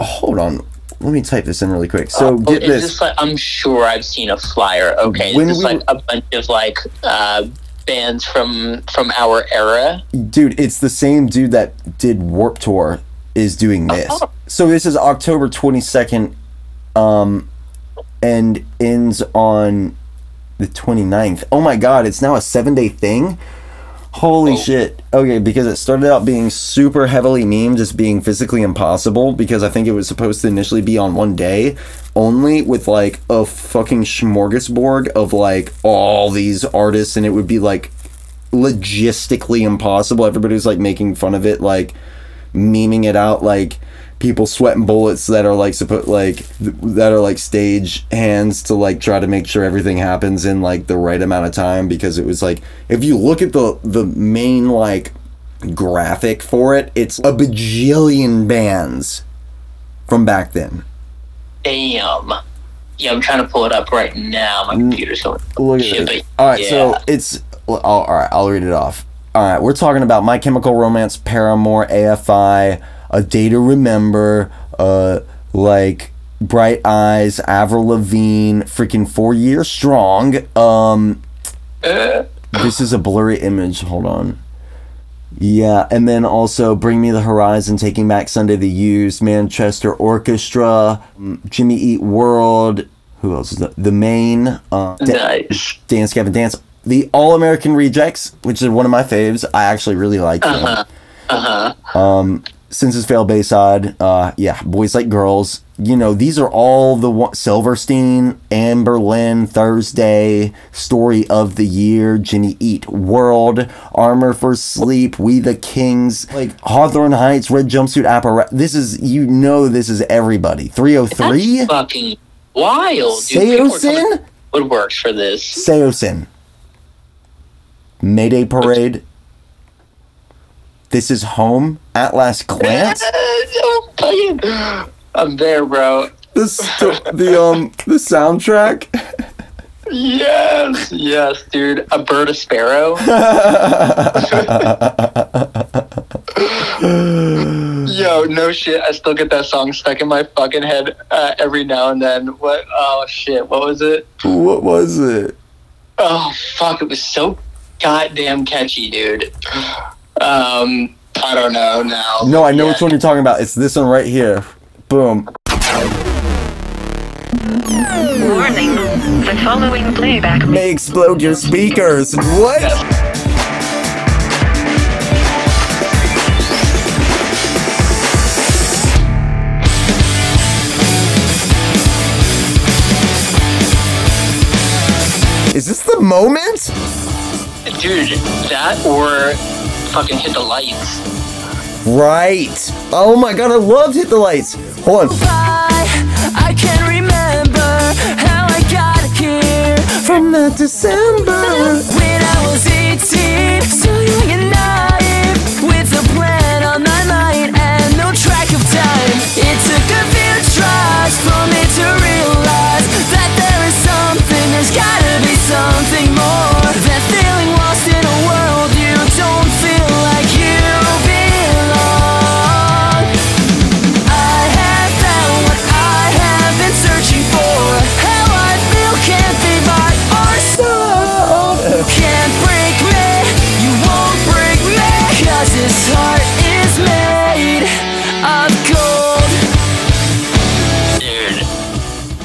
Hold on, let me type this in really quick. So Oh, get is this. this like I'm sure I've seen a flyer. Okay, When is this we like a bunch of like uh, bands from from our era? dude, it's the same dude that did Warped Tour is doing this. Oh. So this is October twenty second, um, and ends on the 29th. Oh my god, it's now a seven day thing. Holy Oh. shit. Okay, because it started out being super heavily memed as being physically impossible because I think it was supposed to initially be on one day only with like a fucking smorgasbord of like all these artists and it would be like logistically impossible. Everybody was like making fun of it, like memeing it out like people sweating bullets that are like supposed like th- that are like stage hands to like try to make sure everything happens in like the right amount of time because it was like if you look at the the main like graphic for it it's a bajillion bands from back then Damn. Yeah, I'm trying to pull it up right now. My computer's going. Look at this. All right, yeah. so it's all right. I'll read it off. All right, we're talking about My Chemical Romance, Paramore, AFI, A Day to Remember, uh, like Bright Eyes, Avril Lavigne, freaking Four Year Strong. Um, Uh, this is a blurry image. Hold on. Yeah, and then also Bring Me the Horizon, Taking Back Sunday the Used, Manchester Orchestra, um, Jimmy Eat World. Who else is that? The Maine. Uh, Da- Dance Gavin Dance. The All American Rejects, which is one of my faves. I actually really like them. Uh huh. Uh huh. Um, Senses Fail Bayside. Uh, yeah, Boys Like Girls. You know, these are all the one- Silverstein, Anberlin, Thursday, Story of the Year, Jimmy Eat World, Armor for Sleep, We the Kings, like Hawthorne Heights, Red Jumpsuit Apparatus. This is, you know, this is everybody. 303? That's fucking wild, dude. People are coming Saosin? Woodworks for this. Saosin. Mayday Parade. This is Home. At Last Glance. Oh, I'm there, bro. the sto- the um the soundtrack. Yes, yes, dude. A bird, a sparrow. Yo, no shit. I still get that song stuck in my fucking head uh, every now and then. What? Oh shit! What was it? what was it? Oh fuck! It was so goddamn catchy, dude. Um, I don't know now. No, I know Yeah. which one you're talking about. It's this one right here. Boom. Warning. The following playback may explode your speakers. What? Is this the moment? Dude, that or fucking hit the lights. Right. Oh my god, I loved Hit the Lights. Hold on. I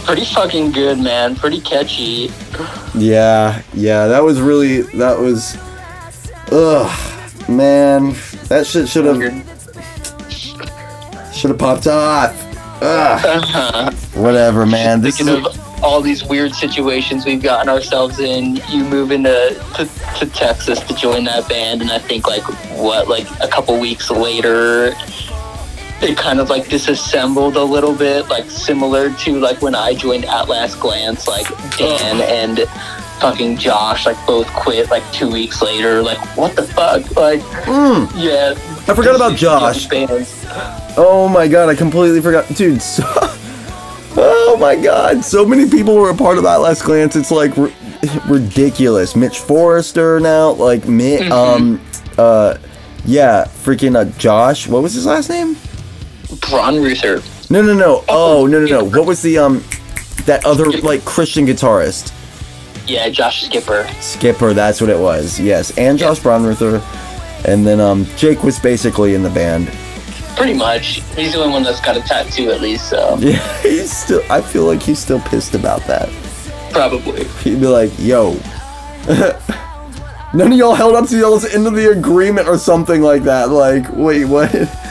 Pretty fucking good, man. Pretty catchy. Yeah, yeah, that was really that was ugh man. That shit should have should have popped off. Ugh. Whatever, man. This is Speaking of all these weird situations we've gotten ourselves in, you move into to, to Texas to join that band, and I think like what, like a couple weeks later, it kind of like disassembled a little bit, like similar to like when I joined At Last Glance, like Dan and fucking Josh like both quit like two weeks later. Like what the fuck? Like hmm. yeah. I forgot about Josh. Bands. Oh my god, I completely forgot. Dude, so, my god, so many people were a part of that last glance. It's like r- ridiculous. Mitch Forrester now, like Mitt um uh yeah, freaking uh, Josh. What was his last name? Ron Ruther. No, no, no. Oh, no, no, no. What was the um that other like Christian guitarist? Yeah, Josh Skipper. Skipper, that's what it was. Yes, and Josh Braunruther. And then um Jake was basically in the band. Pretty much. He's the only one that's got a tattoo at least, so Yeah, he's still I feel like he's still pissed about that. probably. He'd be like, yo. None of y'all held up to y'all's end of the agreement or something like that. Like, wait, what?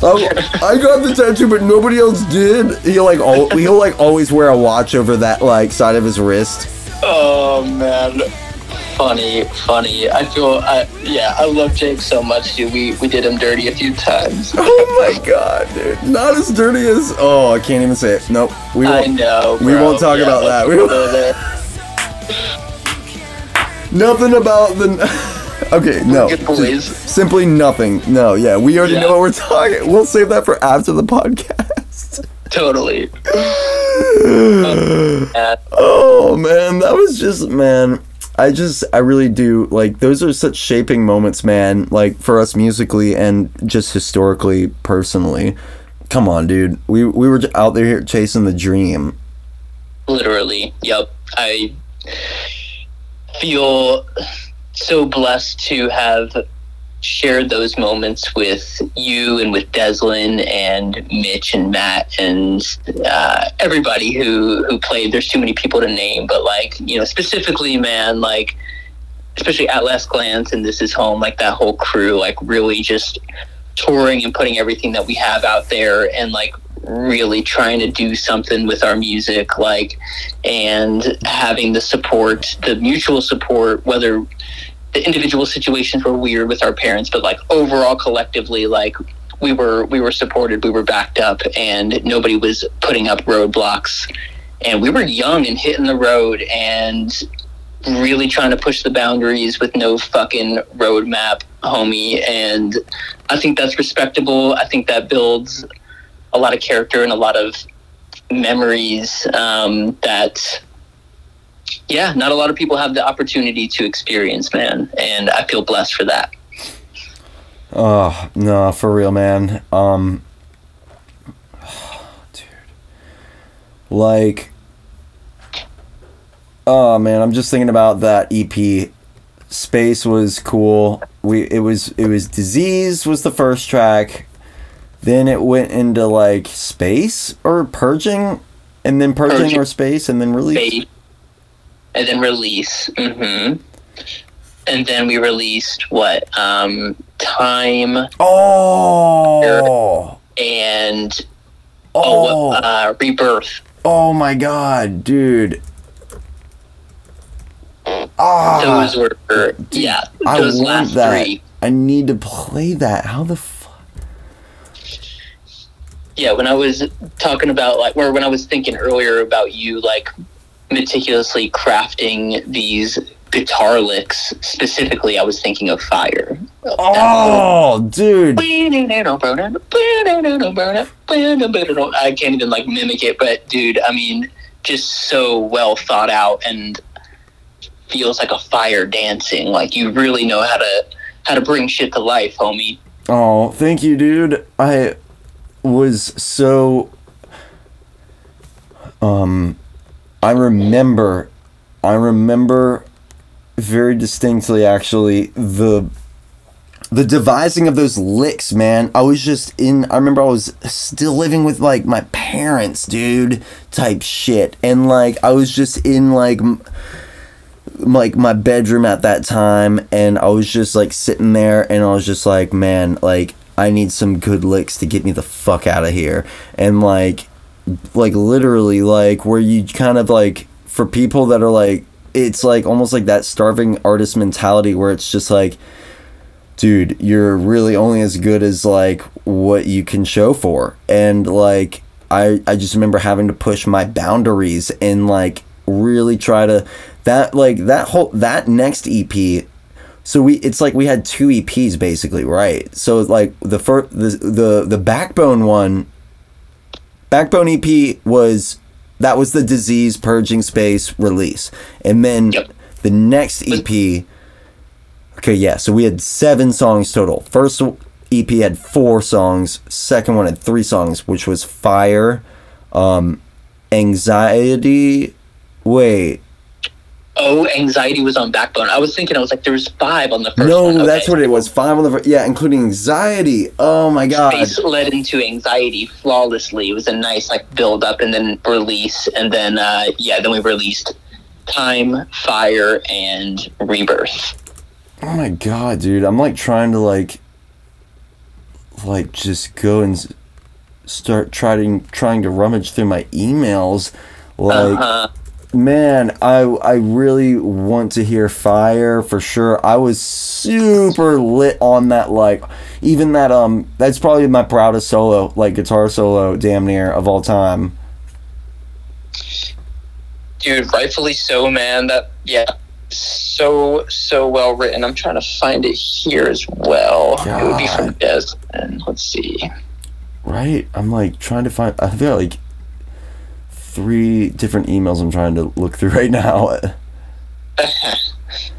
Oh, I got the tattoo, but nobody else did. He'll like, al- he'll like always wear a watch over that like side of his wrist. Oh man. Funny, funny. I feel I yeah, I love Jake so much, dude. We we did him dirty a few times. Oh my god, dude! Not as dirty as. Oh, I can't even say it. Nope. We I won't. know. we won't talk Yeah, about that. We won't-. Nothing about the. Okay, no. Good Just boys. Simply nothing. No, yeah, we already Yeah. know what we're talking. We'll save that for after the podcast. Totally. Uh, Oh man, that was just man. I just I really do like those are such shaping moments, man. Like for us musically and just historically, personally. Come on, dude. We we were out there here chasing the dream. literally. Yep. I feel so blessed to have shared those moments with you and with Deslin and Mitch and Matt and uh, everybody who who played. There's too many people to name, but like you know, specifically, man, like especially at last glance and this is home, like that whole crew, like really just touring and putting everything that we have out there and like really trying to do something with our music like and having the support the mutual support whether the individual situations were weird with our parents but like overall collectively like we were we were supported we were backed up and nobody was putting up roadblocks and we were young and hitting the road and really trying to push the boundaries with no fucking roadmap, homie. And I think that's respectable. I think that builds a lot of character and a lot of memories um, that, yeah, not a lot of people have the opportunity to experience, man. And I feel blessed for that. Oh no, for real, man. Um, dude, like, oh man, I'm just thinking about that EP. Space was cool. We it was it was disease was the first track. Then it went into like space or purging. and then purging, purging our space, and then release. Space, and then release. Mm-hmm. And then we released what? Um, time. Oh. And oh, oh uh, rebirth. Oh my god, dude. Ah, those were yeah. Those I last that. three. I need to play that. How the fuck? Yeah, when I was talking about like, or when I was thinking earlier about you like meticulously crafting these guitar licks specifically, I was thinking of Fire. Oh, dude! I can't even like mimic it, but dude, I mean, just so well thought out and feels like a fire dancing. Like you really know how to how to bring shit to life, homie. Oh, thank you, dude. I was so um I remember I remember very distinctly actually the the devising of those licks, man. I was just in I remember I was still living with like my parents, dude, type shit. And like I was just in like like my bedroom at that time and I was just like sitting there and I was just like, man, like I need some good licks to get me the fuck out of here. And like like literally like where you kind of like for people that are like it's like almost like that starving artist mentality where it's just like dude, you're really only as good as like what you can show for. And like I I just remember having to push my boundaries and like really try to that like that whole that next EP so we it's like we had two EPs basically, right? So like the first the the the backbone one backbone EP was that was the disease purging space release. And then yep. the next EP Okay, yeah. So we had 7 songs total. First EP had 4 songs, second one had 3 songs, which was Fire, um Anxiety, Wait, Oh, anxiety was on Backbone. I was thinking, I was like, there was five on the first. No. Okay. that's what it was. Five on the first. Yeah, including anxiety. Oh my god. Space led into anxiety flawlessly. It was a nice like build up and then release, and then uh, yeah, then we released time, fire, and rebirth. Oh my god, dude! I'm like trying to like, like just go and start trying trying to rummage through my emails, like. Uh-huh man, I I really want to hear Fire for sure. I was super lit on that like even that um that's probably my proudest solo, like guitar solo damn near of all time. Dude, rightfully so, man. That yeah. So so well written. I'm trying to find it here as well. God. It would be from Desmond. Let's see. Right? I'm like trying to find I feel like three different emails I'm trying to look through right now.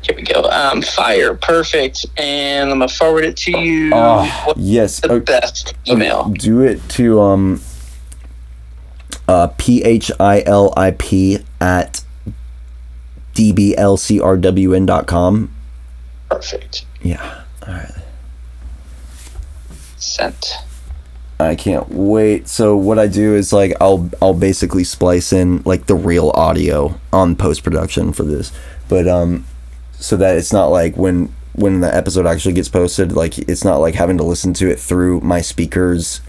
Here we go. Um, fire, perfect, and I'm gonna forward it to you. Uh, yes, the okay. best email. Do it to um, uh, p h i l i p at dblcrwn.com. Perfect. Yeah. All right. Sent. I can't wait. So what I do is like I'll I'll basically splice in like the real audio on post production for this, but um, so that it's not like when when the episode actually gets posted, like it's not like having to listen to it through my speakers.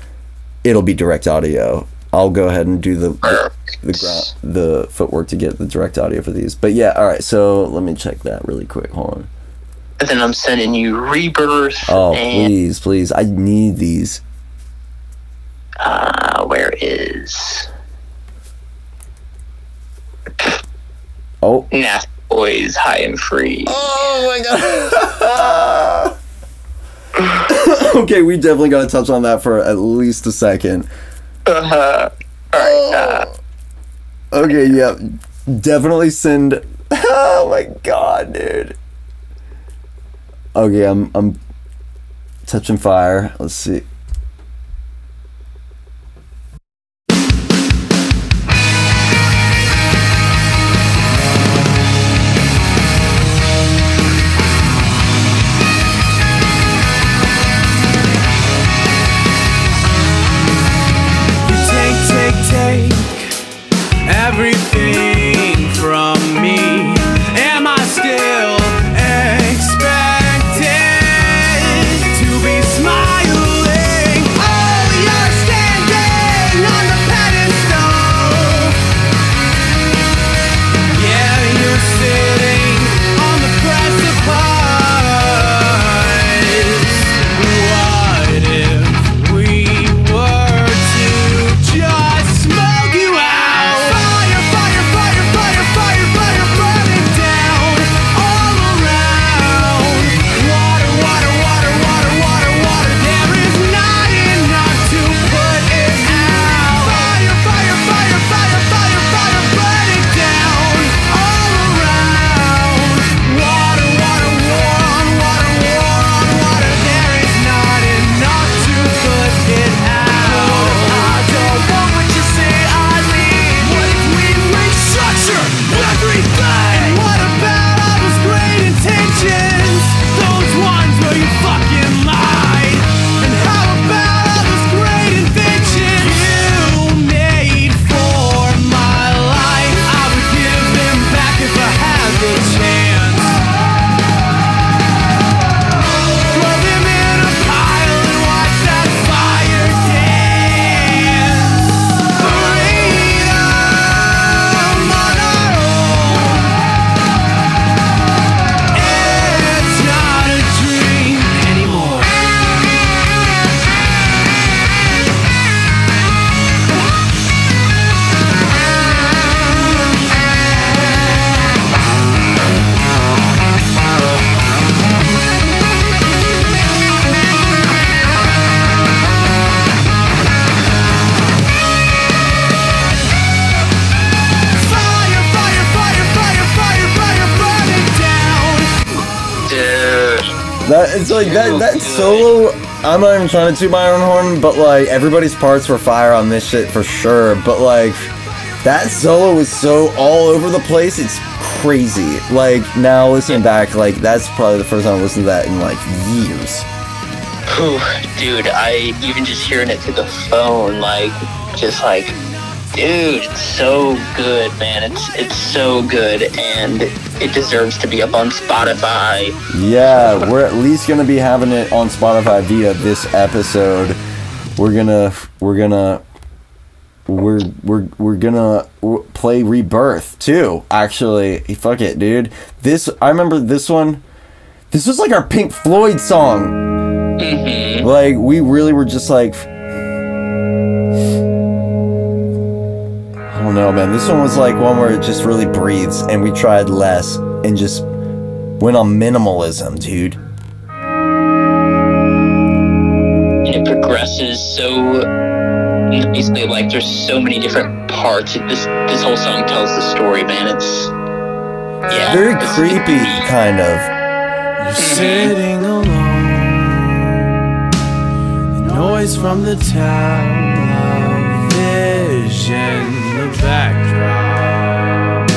It'll be direct audio. I'll go ahead and do the the, the, ground, the footwork to get the direct audio for these. But yeah, all right. So let me check that really quick. Hold on. And then I'm sending you rebirth. Oh please, please! I need these. Uh, where is? Oh. Nah, boys, high and free. Oh my god. okay, we definitely got to touch on that for at least a second. Uh-huh. All right. Uh, okay, yeah. Definitely send. Oh my god, dude. Okay, I'm I'm touching fire. Let's see. I'm not even trying to toot my own horn, but like everybody's parts were fire on this shit for sure. But like that solo was so all over the place. It's crazy. Like now listening back, like that's probably the first time I listened to that in like years. Ooh, dude, I even just hearing it through the phone, like just like dude, it's so good, man. It's it's so good, and it deserves to be up on Spotify. Yeah, we're at least gonna be having it on Spotify via this episode. We're gonna we're gonna we're we're we're gonna play Rebirth too. Actually, fuck it, dude. This I remember this one. This was like our Pink Floyd song. Mm-hmm. Like we really were just like know, man. This one was like one where it just really breathes, and we tried less and just went on minimalism, dude. And it progresses so basically like there's so many different parts. This this whole song tells the story, man. It's yeah, very creepy, kind of. You're sitting alone. The noise from the town of vision backdrop.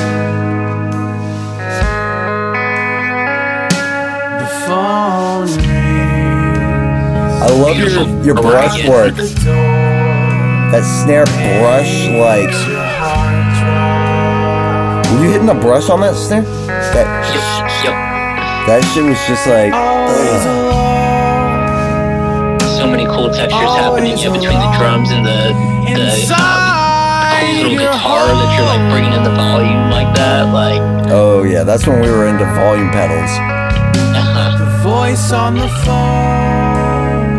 The phone rings. I love your your brush work. That snare brush, like. Were you hitting a brush on that snare? That. Yep. That shit was just like. So many cool textures happening yeah, between the drums and the the. Little guitar that you're like bringing in the volume like that, like. Oh yeah, that's when we were into volume pedals. Uh-huh. The voice on the phone.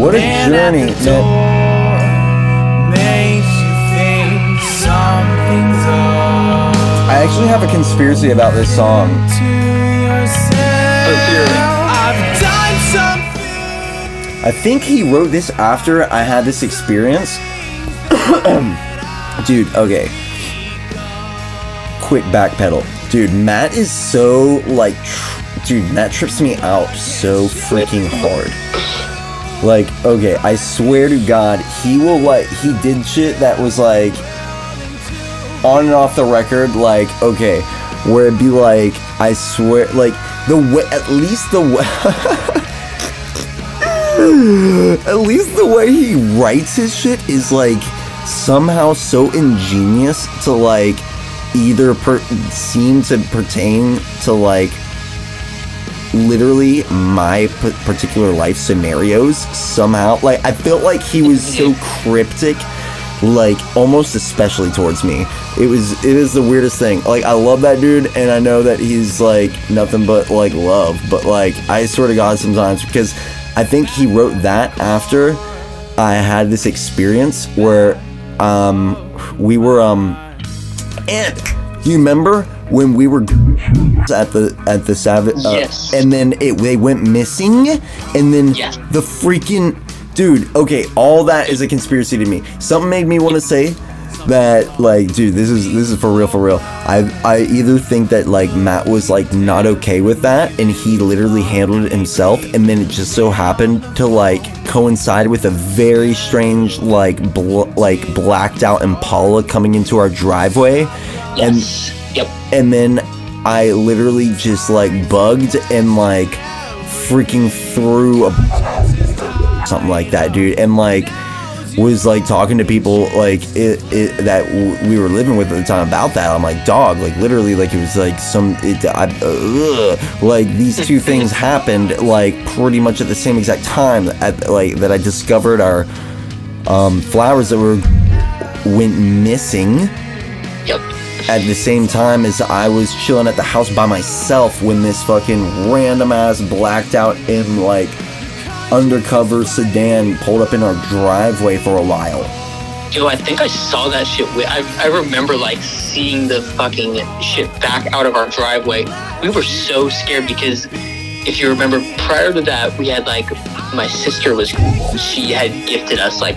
What a journey, man. I actually have a conspiracy about this song. I think he wrote this after I had this experience. Dude, okay. Quick backpedal. Dude, Matt is so like dude, Matt trips me out so freaking hard. Like, okay, I swear to God, he will like he did shit that was like on and off the record, like, okay, where it'd be like, I swear like the way at least the way at least the way he writes his shit is like somehow so ingenious to like either per- seem to pertain to like literally my p- particular life scenarios somehow. Like i felt like he was so cryptic like almost especially towards me. It was it is the weirdest thing. Like i love that dude and i know that he's like nothing but like love but like i swear to god sometimes because i think he wrote that after i had this experience where um, we were um, and you remember when we were at the at the savage uh, yes. and then it they went missing and then yes. the freaking dude okay all that is a conspiracy to me something made me want to say that like dude this is this is for real for real. I i either think that like matt was like not okay with that and he literally handled it himself and then it just so happened to like coincide with a very strange like bl- like blacked out impala coming into our driveway yes. and yep. and then i literally just like bugged and like freaking threw a something like that dude. And like was like talking to people like it, it that w- we were living with at the time about that. I'm like, dog, like literally, like it was like some, it, I, uh, like these two things happened like pretty much at the same exact time. At like that, I discovered our um, flowers that were went missing. Yep. At the same time as I was chilling at the house by myself when this fucking random ass blacked out in like undercover sedan pulled up in our driveway for a while. Yo, I think I saw that shit. I, I remember like seeing the fucking shit back out of our driveway. We were so scared because if you remember, prior to that, we had like my sister was she had gifted us like.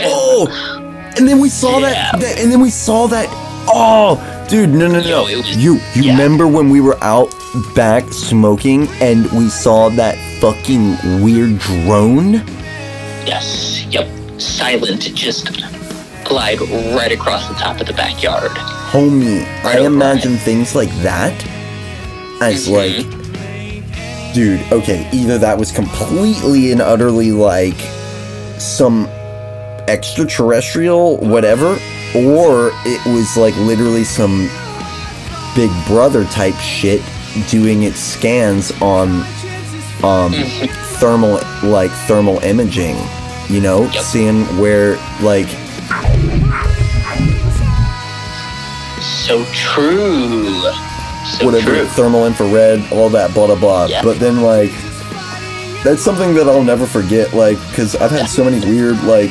Oh, and then we saw yeah. that, that, and then we saw that. Oh, Dude, no, no, no. it was- you you yeah. remember when we were out back smoking and we saw that fucking weird drone? Yes. Yep. Silent. Just glide right across the top of the backyard. Homie, I Right over imagine things like that as Mhm. like, dude, okay, either that was completely and utterly like some extraterrestrial, whatever, or it was like literally some Big Brother type shit doing its scans on um thermal like thermal imaging, you know, Yep. seeing where like So true. So whatever true. thermal infrared all that blah blah blah Yeah. but then like that's something that i'll never forget like because i've had so many weird like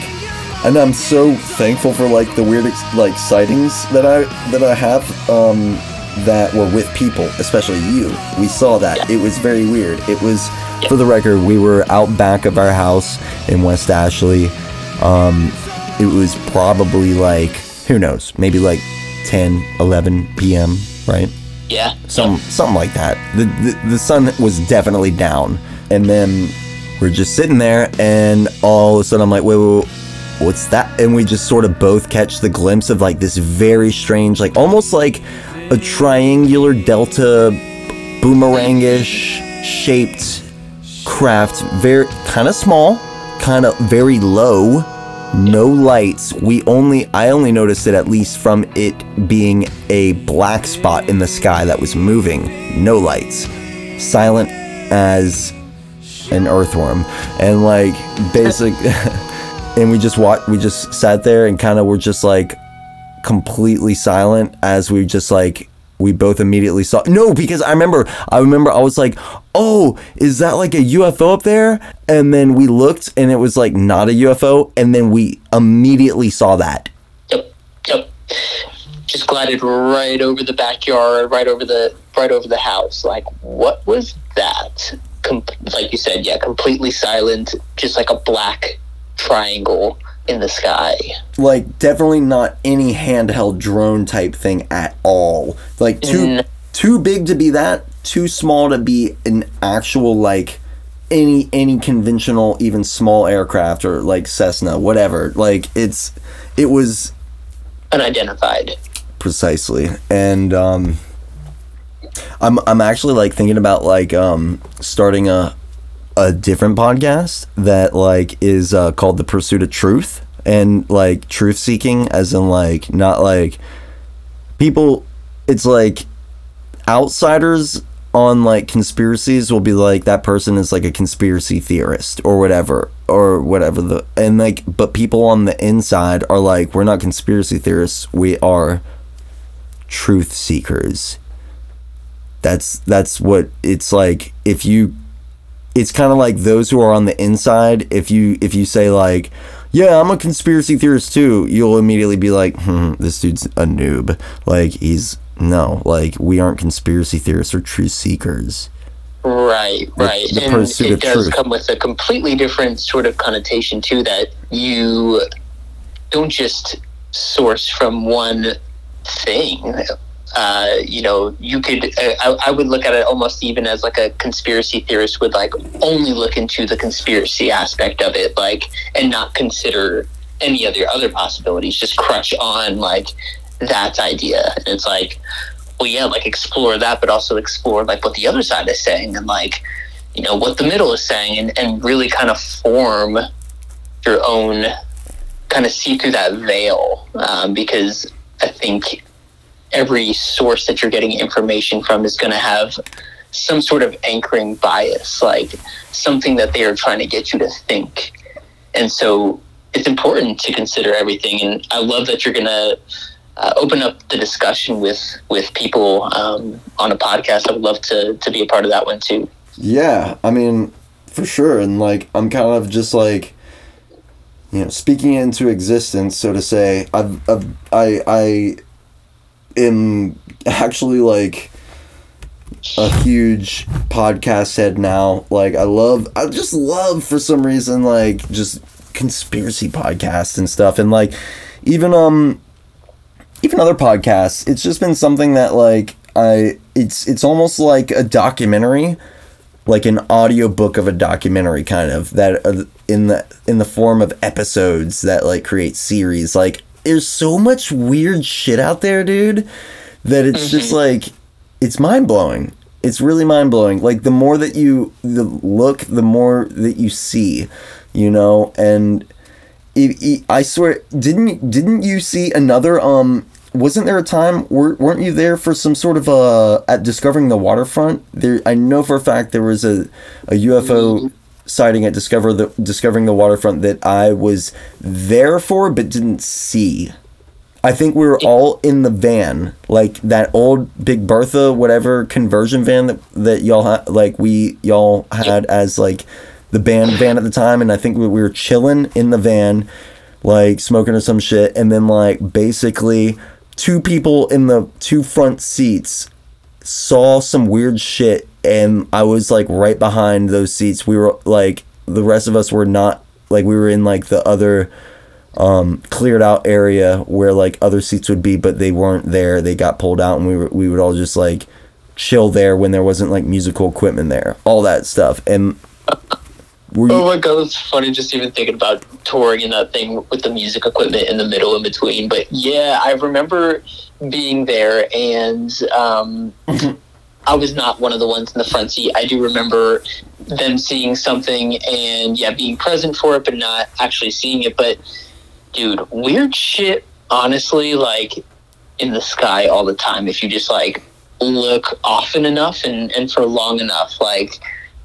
and i'm so thankful for like the weird ex- like sightings that i that i have um that were with people especially you we saw that Yeah. it was very weird it was Yeah. for the record we were out back of our house in west ashley um it was probably like who knows maybe like 10 11 p.m right Yeah. some something like that. The, the the sun was definitely down, and then we're just sitting there, and all of a sudden I'm like, wait, wait, wait, what's that? And we just sort of both catch the glimpse of like this very strange, like almost like a triangular delta boomerangish shaped craft, very kind of small, kind of very low, no lights. We only I only noticed it at least from it being a black spot in the sky that was moving, no lights. Silent as an earthworm. And like basic and we just watched we just sat there and kind of were just like completely silent as we just like we both immediately saw no because i remember i remember i was like oh is that like a ufo up there and then we looked and it was like not a ufo and then we immediately saw that Yep. Yep. Just glided right over the backyard, right over the right over the house. Like, what was that? Com- like you said, yeah, completely silent, just like a black triangle in the sky. like definitely not any handheld drone type thing at all like too Mm. too big to be that too small to be an actual like any any conventional even small aircraft or like Cessna whatever like it's it was Unidentified. precisely and um i'm i'm actually like thinking about like um starting a a different podcast that like is uh, called the pursuit of truth and like truth seeking as in like not like people it's like outsiders on like conspiracies will be like that person is like a conspiracy theorist or whatever or whatever the and like but people on the inside are like we're not conspiracy theorists we are truth seekers. That's that's what it's like if you it's kind of like those who are on the inside if you if you say like yeah i'm a conspiracy theorist too you'll immediately be like hmm this dude's a noob like he's no like we aren't conspiracy theorists or truth seekers Right, right. the and pursuit it of does truth. come with a completely different sort of connotation too that you don't just source from one thing. Uh, you know, you could, uh, I, I would look at it almost even as like a conspiracy theorist would like only look into the conspiracy aspect of it, like, and not consider any other other possibilities, just crutch on like that idea. And it's like, well, yeah, like explore that, but also explore like what the other side is saying and like, you know, what the middle is saying and, and really kind of form your own, kind of see through that veil. Um, because I think every source that you're getting information from is going to have some sort of anchoring bias, like something that they are trying to get you to think. And so it's important to consider everything. And I love that you're going to uh, open up the discussion with with people um, on a podcast. I would love to to be a part of that one too. Yeah, I mean, for sure. And like, I'm kind of just like, you know, speaking into existence, so to say. I've, I've I, I am actually like a huge podcast head now. Like, I love, I just love for some reason, like, just conspiracy podcasts and stuff. And like, even, um, even other podcasts. It's just been something that like I it's it's almost like a documentary, like an audiobook of a documentary kind of that uh, in the in the form of episodes that like create series. Like there's so much weird shit out there, dude, that it's mm-hmm. just like it's mind blowing. It's really mind blowing. Like the more that you the look, the more that you see, you know, and I swear, didn't didn't you see another? Um, wasn't there a time? weren't you there for some sort of uh at discovering the waterfront? There, I know for a fact there was a a UFO sighting at discover the discovering the waterfront that I was there for but didn't see. I think we were all in the van, like that old Big Bertha, whatever conversion van that that y'all had, like we y'all had as like the band van at the time, and I think we, we were chilling in the van, like smoking or some shit, and then like basically two people in the two front seats saw some weird shit, and I was like right behind those seats. We were like the rest of us were not like we were in like the other um, cleared out area where like other seats would be, but they weren't there. They got pulled out, and we were, we would all just like chill there when there wasn't like musical equipment there, all that stuff. And were oh my god, it's funny just even thinking about touring and that thing with the music equipment in the middle in between. But yeah, I remember being there and um, I was not one of the ones in the front seat. I do remember them seeing something and yeah, being present for it, but not actually seeing it. But dude, weird shit, honestly, like in the sky all the time. If you just like look often enough and, and for long enough, like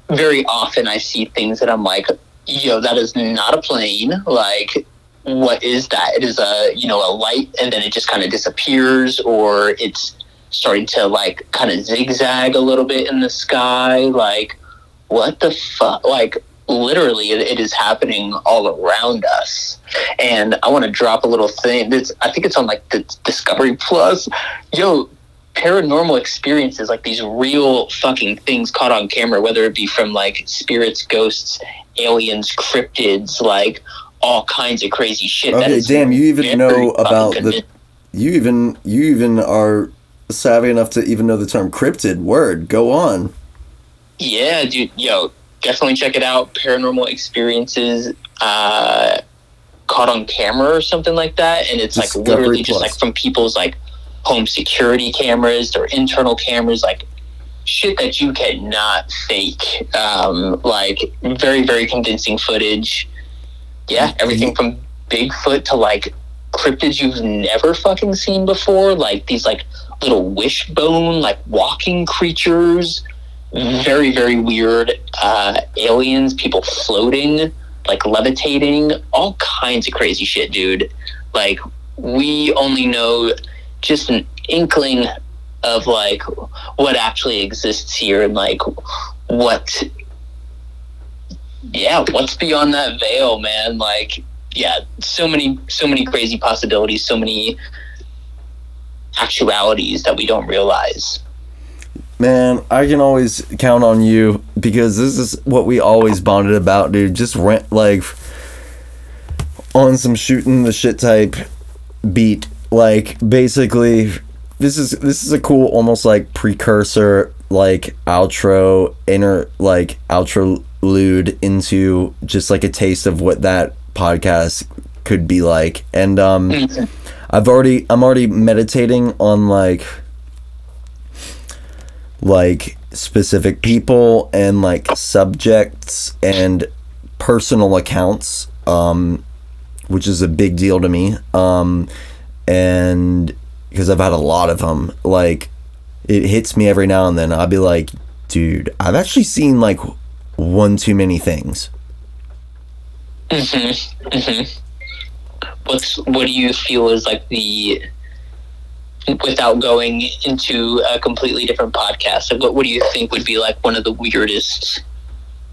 very often I see things that I'm like, yo, that is not a plane. Like, what is that? It is a, you know, a light and then it just kind of disappears or it's starting to like kind of zigzag a little bit in the sky. Like, what the fuck? Like, literally, it, it is happening all around us. And I want to drop a little thing. It's, I think it's on like the Discovery Plus. Yo, paranormal experiences, like these real fucking things caught on camera, whether it be from like spirits, ghosts, aliens, cryptids, like all kinds of crazy shit. Okay, damn, you even know about the. You even you even are savvy enough to even know the term cryptid. Word, go on. Yeah, dude. Yo, definitely check it out. Paranormal experiences. Uh, caught on camera or something like that and it's Discovery like literally Plus. just like from people's like home security cameras or internal cameras, like shit that you cannot fake. Um, like very, very convincing footage. Yeah, everything from Bigfoot to like cryptids you've never fucking seen before, like these like little wishbone, like walking creatures. Very, very weird uh, aliens, people floating, like levitating, all kinds of crazy shit, dude. Like we only know just an inkling of like what actually exists here and like what yeah what's beyond that veil man like yeah so many so many crazy possibilities so many actualities that we don't realize. Man i can always count on you because this is what we always bonded about dude. Just rent like on some shooting the shit type beat. Like basically this is this is a cool almost like precursor like outro inner like lude into just like a taste of what that podcast could be like. And um i've already i'm already meditating on like like specific people and like subjects and personal accounts um which is a big deal to me um and because I've had a lot of them, like it hits me every now and then. I'll be like, dude, I've actually seen like one too many things. Mm-hmm. Mm-hmm. What's what do you feel is like the without going into a completely different podcast? Like what what do you think would be like one of the weirdest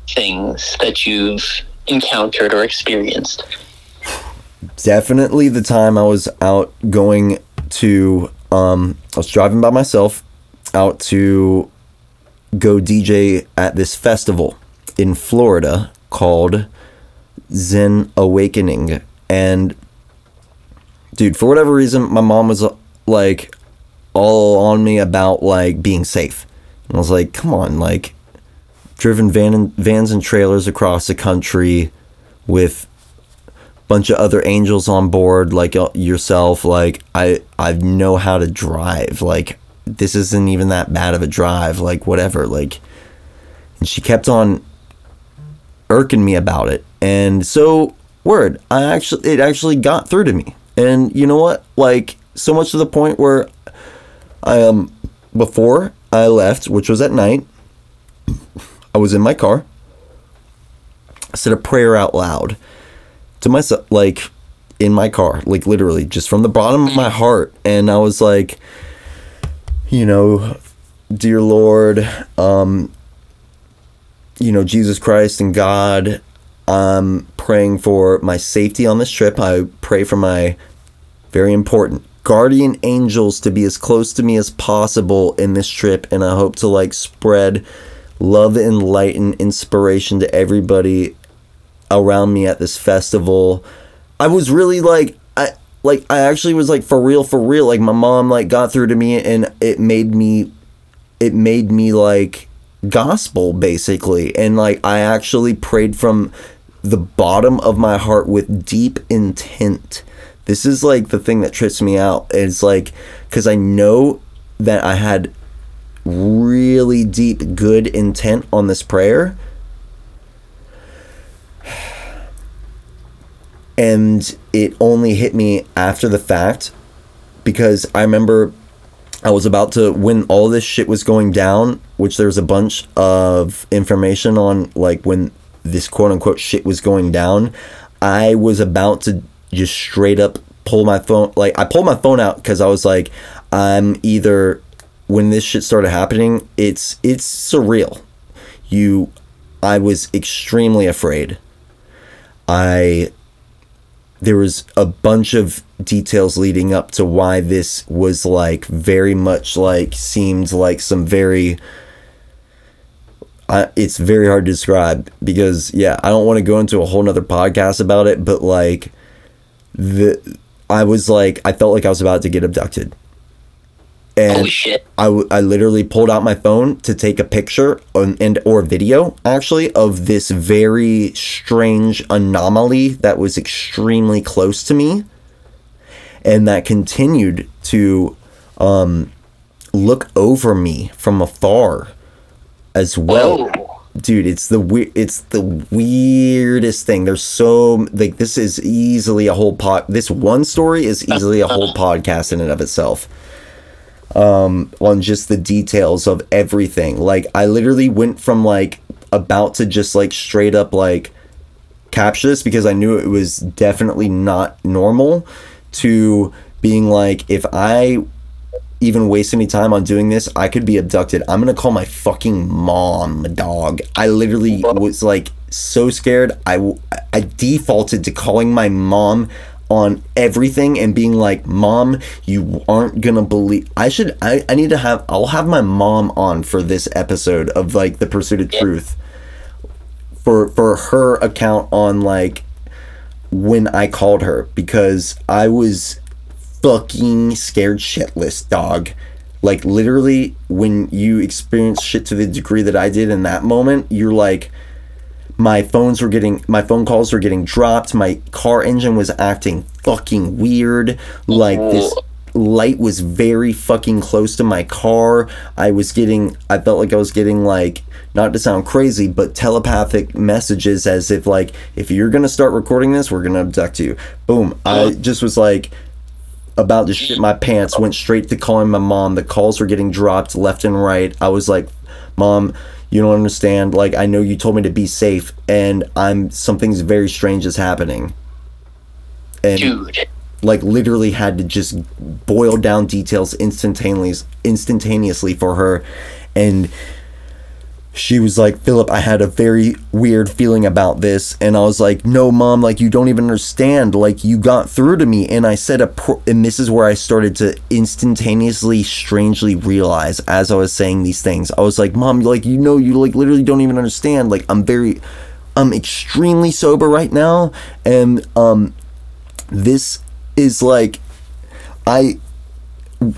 things that you've encountered or experienced? definitely the time I was out going to um I was driving by myself out to go DJ at this festival in Florida called Zen Awakening and dude for whatever reason my mom was like all on me about like being safe. And I was like, come on, like driven van and, vans and trailers across the country with a bunch of other angels on board like uh, yourself like I I know how to drive. Like this isn't even that bad of a drive like whatever like and she kept on irking me about it. And so word i actually it actually got through to me and you know what? Like so much to the point where i um before i left which was at night i was in my car. I said a prayer out loud to myself like in my car like literally just from the bottom of my heart. And i was like you know dear lord um you know jesus christ and god I'm praying for my safety on this trip. I pray for my very important guardian angels to be as close to me as possible in this trip and I hope to like spread love and light and inspiration to everybody around me at this festival. I was really like I like I actually was like for real for real like my mom like got through to me and it made me it made me like gospel basically and like I actually prayed from the bottom of my heart with deep intent. This is like the thing that trips me out. It's like because I know that I had really deep good intent on this prayer. And it only hit me after the fact because I remember I was about to when all this shit was going down, which there was a bunch of information on like when this quote unquote shit was going down, I was about to just straight up pull my phone. Like, I pulled my phone out because I was like, I'm either when this shit started happening, it's it's surreal. You, I was extremely afraid. I there was a bunch of details leading up to why this was like very much like seemed like some very I, it's very hard to describe because yeah, I don't want to go into a whole nother podcast about it, but like the I was like I felt like I was about to get abducted. And Holy shit. I, w- I literally pulled out my phone to take a picture on, and or video actually of this very strange anomaly that was extremely close to me and that continued to um, look over me from afar as well. Oh. Dude, it's the it's the weirdest thing. There's so like this is easily a whole pod. This one story is easily a whole podcast in and of itself. Um, on just the details of everything. Like I literally went from like about to just like straight up like capture this because I knew it was definitely not normal to being like if I even waste any time on doing this, I could be abducted. I'm gonna call my fucking mom, dog. I literally was like so scared. I I defaulted to calling my mom on everything and being like, "Mom, you aren't gonna believe." I should. I I need to have. I'll have my mom on for this episode of like the pursuit of truth. For for her account on like when I called her because I was fucking scared shitless, dog. Like literally, when you experience shit to the degree that I did in that moment, you're like, my phones were getting, my phone calls were getting dropped. My car engine was acting fucking weird. Like this light was very fucking close to my car. I was getting, I felt like I was getting like, not to sound crazy, but telepathic messages as if like, if you're gonna start recording this, we're gonna abduct you. Boom. I uh. just was like, about to shit my pants, went straight to calling my mom. The calls were getting dropped left and right. I was like, Mom, you don't understand. Like, I know you told me to be safe, and I'm something's very strange is happening. And Dude. like literally had to just boil down details instantaneously instantaneously for her and she was like philip i had a very weird feeling about this. And i was like no mom like you don't even understand. Like you got through to me. And i said a and this is where i started to instantaneously strangely realize as i was saying these things. I was like mom like you know you like literally don't even understand. Like i'm very i'm extremely sober right now. And um this is like I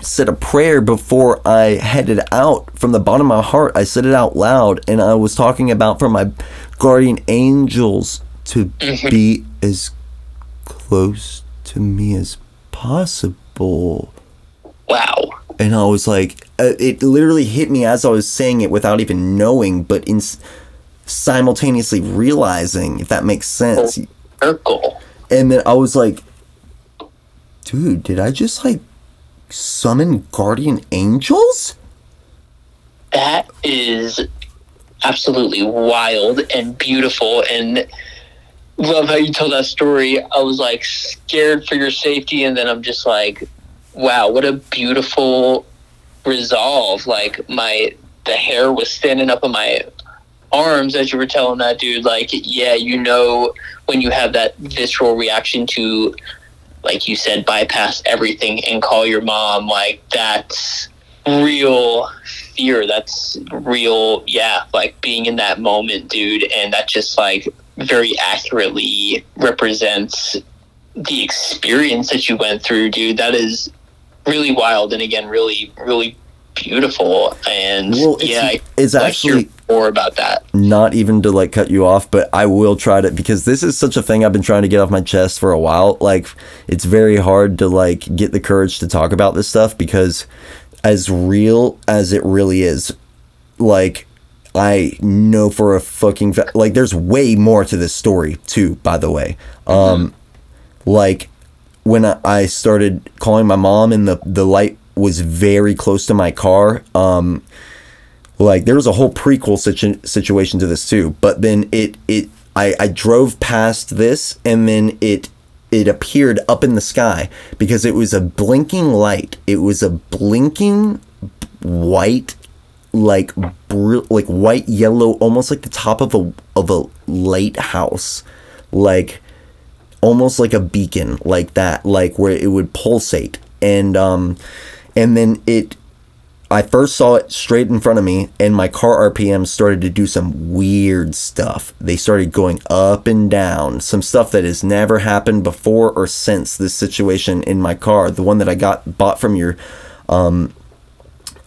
said a prayer before I headed out from the bottom of my heart. I said it out loud, and I was talking about for my guardian angels to Mm-hmm. be as close to me as possible. Wow. And I was like, uh, it literally hit me as I was saying it without even knowing, but in simultaneously realizing, if that makes sense. Circle. And then I was like, dude, did I just like summon guardian angels? That is absolutely wild and beautiful and love how you tell that story. I was like scared for your safety and then I'm just like, wow, what a beautiful resolve. Like my the hair was standing up on my arms as you were telling that dude like yeah you know when you have that visceral reaction to like you said bypass everything and call your mom. Like that's real fear. That's real yeah like being in that moment dude. And that just like very accurately represents the experience that you went through dude. That is really wild and again really really beautiful and Well, it's- yeah I it's hear actually- more about that Not even to like cut you off, but I will try to because this is such a thing I've been trying to get off my chest for a while. Like, it's very hard to like get the courage to talk about this stuff because, as real as it really is, like I know for a fucking fa- like there's way more to this story too. By the way, um, like when I- I started calling my mom and the the light was very close to my car. Um, like there was a whole prequel situ- situation to this too. But then it it I I drove past this and then it it appeared up in the sky because it was a blinking light. It was a blinking white like br- like white yellow almost like the top of a of a lighthouse like almost like a beacon like that like where it would pulsate and um and then it I first saw it straight in front of me, and my car RPM started to do some weird stuff. They started going up and down, some stuff that has never happened before or since this situation in my car, the one that I got bought from your, um,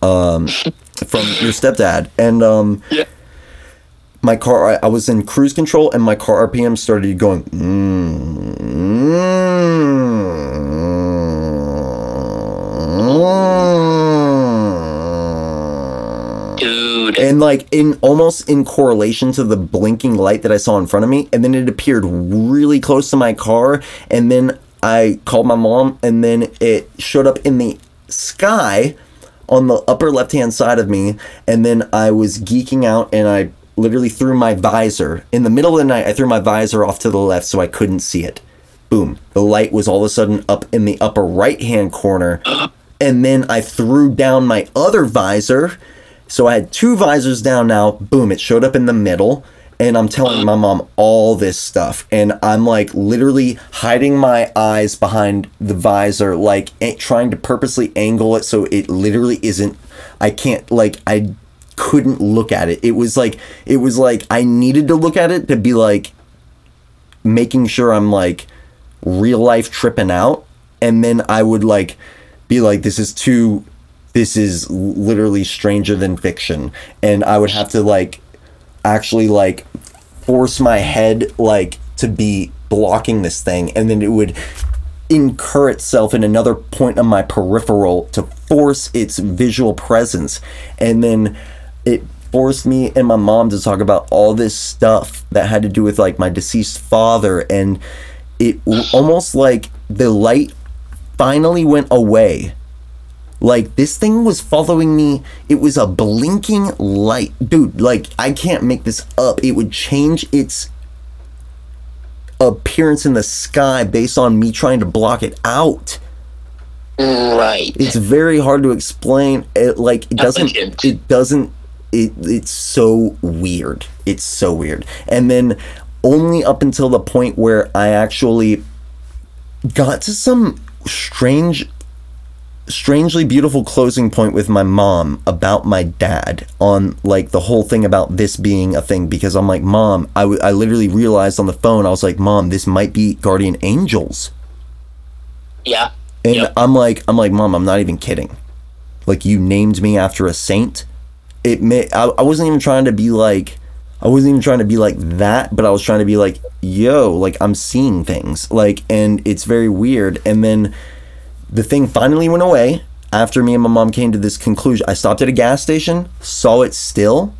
um, from your stepdad, and um, Yeah. my car, I, I was in cruise control, and my car RPM started going. Mm, dude and like in almost in correlation to the blinking light that I saw in front of me, and then it appeared really close to my car, and then I called my mom, and then it showed up in the sky on the upper left hand side of me, and then I was geeking out, and I literally threw my visor in the middle of the night. I threw my visor off to the left so I couldn't see it. Boom! The light was all of a sudden up in the upper right hand corner, and then I threw down my other visor. So I had two visors down now. Boom, it showed up in the middle. And I'm telling my mom all this stuff. And I'm like literally hiding my eyes behind the visor, like trying to purposely angle it so it literally isn't. I can't, like, I couldn't look at it. It was like, it was like I needed to look at it to be like making sure I'm like real life tripping out. And then I would like be like, this is too this is literally stranger than fiction. And i would have to like actually like force my head like to be blocking this thing. And then it would incur itself in another point on my peripheral to force its visual presence. And then it forced me and my mom to talk about all this stuff that had to do with like my deceased father. And it almost like the light finally went away like this thing was following me. It was a blinking light. Dude, like I can't make this up. It would change its appearance in the sky based on me trying to block it out. right It's very hard to explain. It like it doesn't it doesn't it it's so weird. It's so weird. And then only up until the point where I actually got to some strange strangely beautiful closing point with my mom about my dad on like the whole thing about this being a thing because I'm like mom I, w- I literally realized on the phone I was like mom this might be guardian angels yeah And Yep. I'm like, I'm like, mom, I'm not even kidding. Like you named me after a saint. It may I, I wasn't even trying to be like I wasn't even trying to be like that, but I was trying to be like, yo, like I'm seeing things. Like and it's very weird. And then the thing finally went away after me and my mom came to this conclusion. I stopped at a gas station, saw it still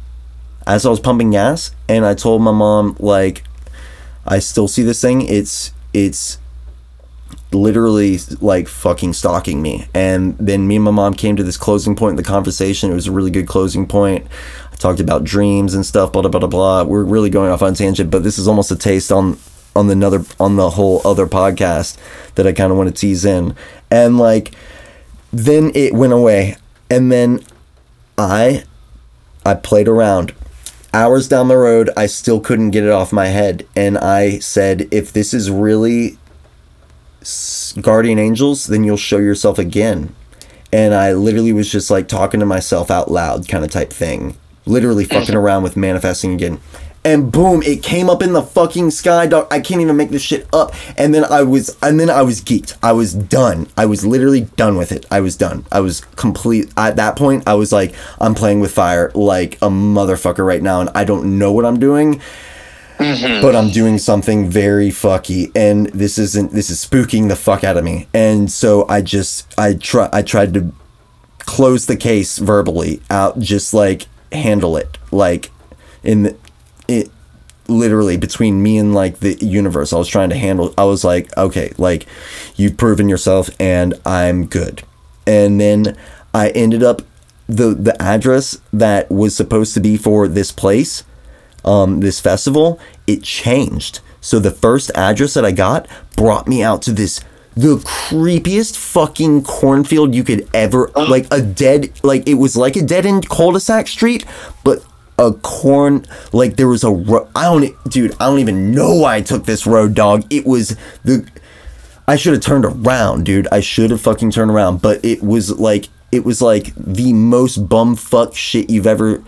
as I was pumping gas, and I told my mom like I still see this thing. It's it's literally like fucking stalking me. And then me and my mom came to this closing point in the conversation. It was a really good closing point. Talked about dreams and stuff, blah blah blah blah blah. We're really going off on tangent, but this is almost a taste on on the another on the whole other podcast that I kind of want to tease in. And like then it went away. And then I I played around. Hours down the road, I still couldn't get it off my head. And I said, if this is really guardian angels, then you'll show yourself again. And I literally was just like talking to myself out loud, kind of type thing. Literally fucking around with manifesting again. And boom, it came up in the fucking sky, dog. I can't even make this shit up. And then I was, and then I was geeked. I was done. I was literally done with it. I was done. I was complete. At that point, I was like, I'm playing with fire like a motherfucker right now, and I don't know what I'm doing mm-hmm. but I'm doing something very fucky and this isn't this is spooking the fuck out of me. And so I just I try I tried to close the case verbally out just like handle it like in the, it literally between me and like the universe I was trying to handle I was like okay like you've proven yourself and I'm good. And then I ended up the the address that was supposed to be for this place um, this festival, it changed. So the first address that I got brought me out to this the creepiest fucking cornfield you could ever like a dead like it was like a dead end cul-de-sac street, but a corn like there was a ro- I don't dude I don't even know why I took this road dog. It was the I should have turned around, dude. I should have fucking turned around, but it was like it was like the most bumfuck shit you've ever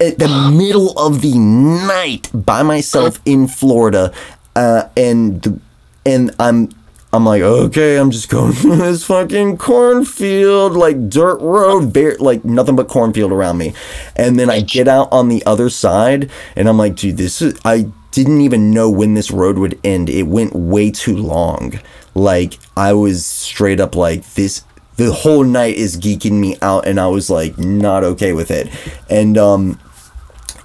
at the middle of the night by myself in Florida, uh, and the- and I'm I'm like okay, I'm just going through this fucking cornfield, like dirt road, bare, like nothing but cornfield around me, and then I get out on the other side, and I'm like, dude, this is I didn't even know when this road would end. It went way too long. Like I was straight up like this the whole night is geeking me out and I was like not okay with it. And um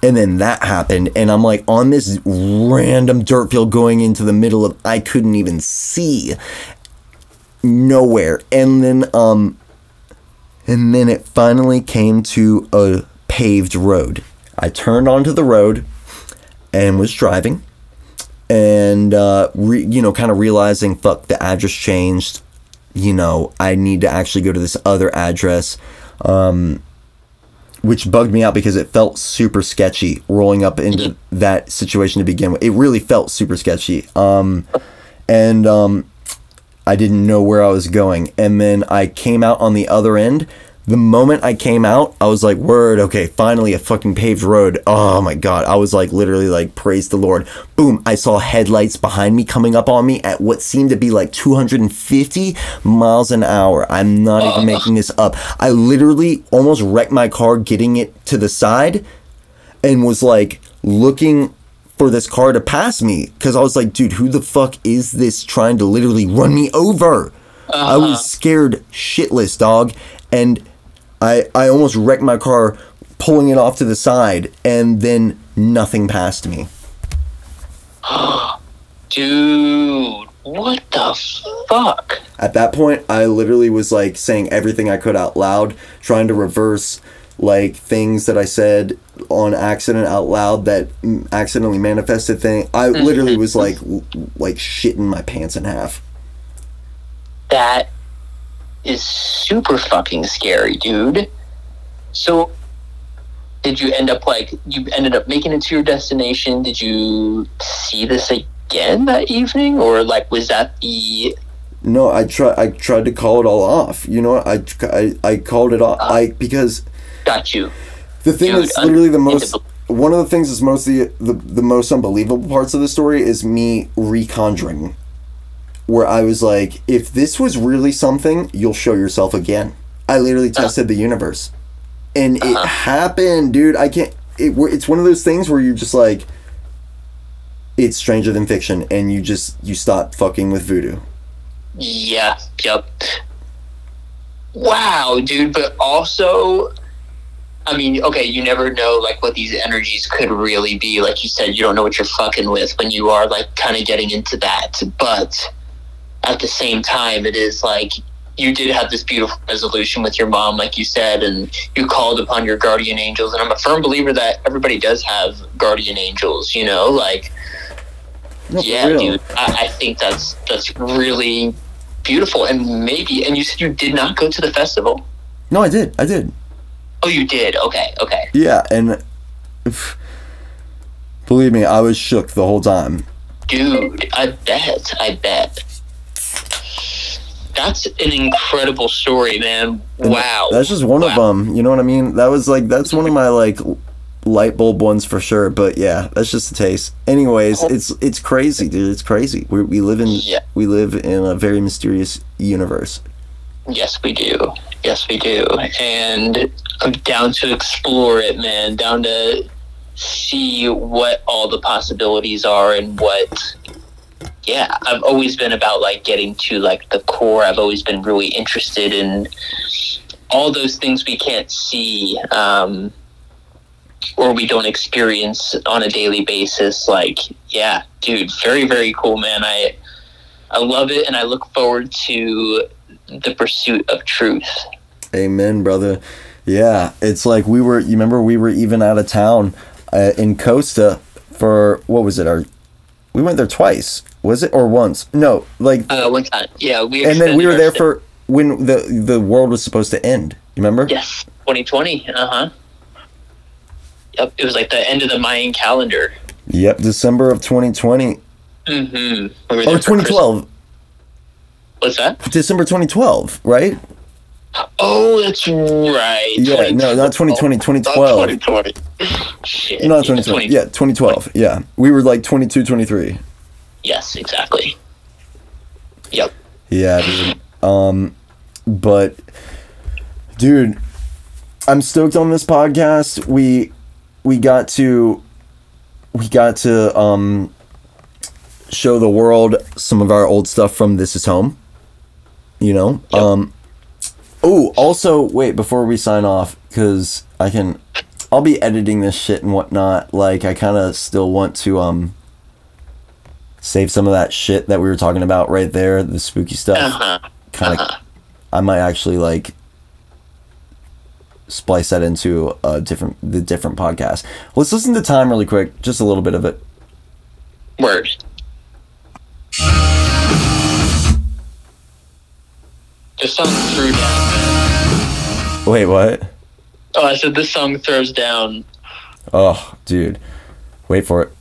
and then that happened and I'm like on this random dirt field going into the middle of I couldn't even see nowhere. And then um and then it finally came to a paved road. I turned onto the road and was driving and uh re- you know kind of realizing fuck the address changed you know i need to actually go to this other address um which bugged me out because it felt super sketchy rolling up into that situation to begin with it really felt super sketchy um and um I didn't know where I was going. And then I came out on the other end. The moment I came out, I was like, word, okay, finally a fucking paved road. Oh my god. I was like literally like, praise the Lord. Boom, I saw headlights behind me coming up on me at what seemed to be like 250 miles an hour. I'm not even making this up. I literally almost wrecked my car getting it to the side and was like looking for this car to pass me because I was like, dude, who the fuck is this trying to literally run me over? I was uh-huh. scared shitless, dog, and I I almost wrecked my car pulling it off to the side, and then nothing passed me. Dude, what the fuck? At that point, I literally was like saying everything I could out loud, trying to reverse like things that I said on accident out loud that accidentally manifested thing. I literally was like like shitting my pants in half. That is super fucking scary, dude. So, did you end up like you ended up making it to your destination? Did you see this again that evening, or like was that the No, I try. I tried to call it all off. You know. I I, I called it off. I because got you? the thing Dude, that's literally the most. One of the things that's mostly the the most unbelievable parts of the story is me reconjuring. Where I was like, if this was really something, you'll show yourself again. I literally uh. tested the universe, and it uh-huh. happened, dude. I can't. It, it's one of those things where you're just like, it's stranger than fiction, and you just you stop fucking with voodoo. Yeah. Yep. Wow, dude. But also, I mean, okay, you never know like what these energies could really be. Like you said, you don't know what you're fucking with when you are like kind of getting into that. But at the same time, it is like you did have this beautiful resolution with your mom, like you said, and you called upon your guardian angels. And I'm a firm believer that everybody does have guardian angels. You know, like No, yeah, real. dude. I, I think that's that's really beautiful. And maybe, and you said you did not go to the festival. No, I did. I did. Oh, you did. Okay, okay. Yeah, and pff, believe me, I was shook the whole time. Dude, I bet. I bet. That's an incredible story, man. Wow. That's just one of them. You know what I mean? That was like that's one of my like light bulb ones for sure. But yeah, that's just a taste. Anyways, oh. it's it's crazy, dude. It's crazy. We we live in Yeah. we live in a very mysterious universe. Yes, we do. Yes, we do. And I'm down to explore it, man. Down to see what all the possibilities are and what. Yeah, I've always been about like getting to like the core. I've always been really interested in all those things we can't see um, or we don't experience on a daily basis. Like, yeah, dude, very very cool, man. I I love it, and I look forward to the pursuit of truth. Amen, brother. Yeah, it's like we were. You remember we were even out of town uh, in Costa for what was it? Our we went there twice. Was it or once? No, like Uh, one time, yeah, we and then we were there for when the the world was supposed to end. You remember? yes, 2020. Uh huh. Yep, it was like the end of the Mayan calendar. Yep, December of 2020 Mm-hmm. We or 2012. Christmas. What's that? December 2012, right? Oh, that's right. Yeah, no, not 2020, 2012. 2020. Shit. Not 2020. Yeah, 2012. Yeah, we were like 22, 23. Yes, exactly. Yep. Yeah, dude. Um, but dude, I'm stoked on this podcast. We we got to we got to um show the world some of our old stuff from This Is Home. You know, Yep. um. Oh, also, wait before we sign off, because I can, I'll be editing this shit and whatnot. Like, I kind of still want to um save some of that shit that we were talking about right there, the spooky stuff. Uh-huh. kind of i might actually like splice that into a different the different podcast. Let's listen to time really quick just a little bit of it. Word. This song threw down, wait what? Oh, I said this song throws down. oh dude. Wait for it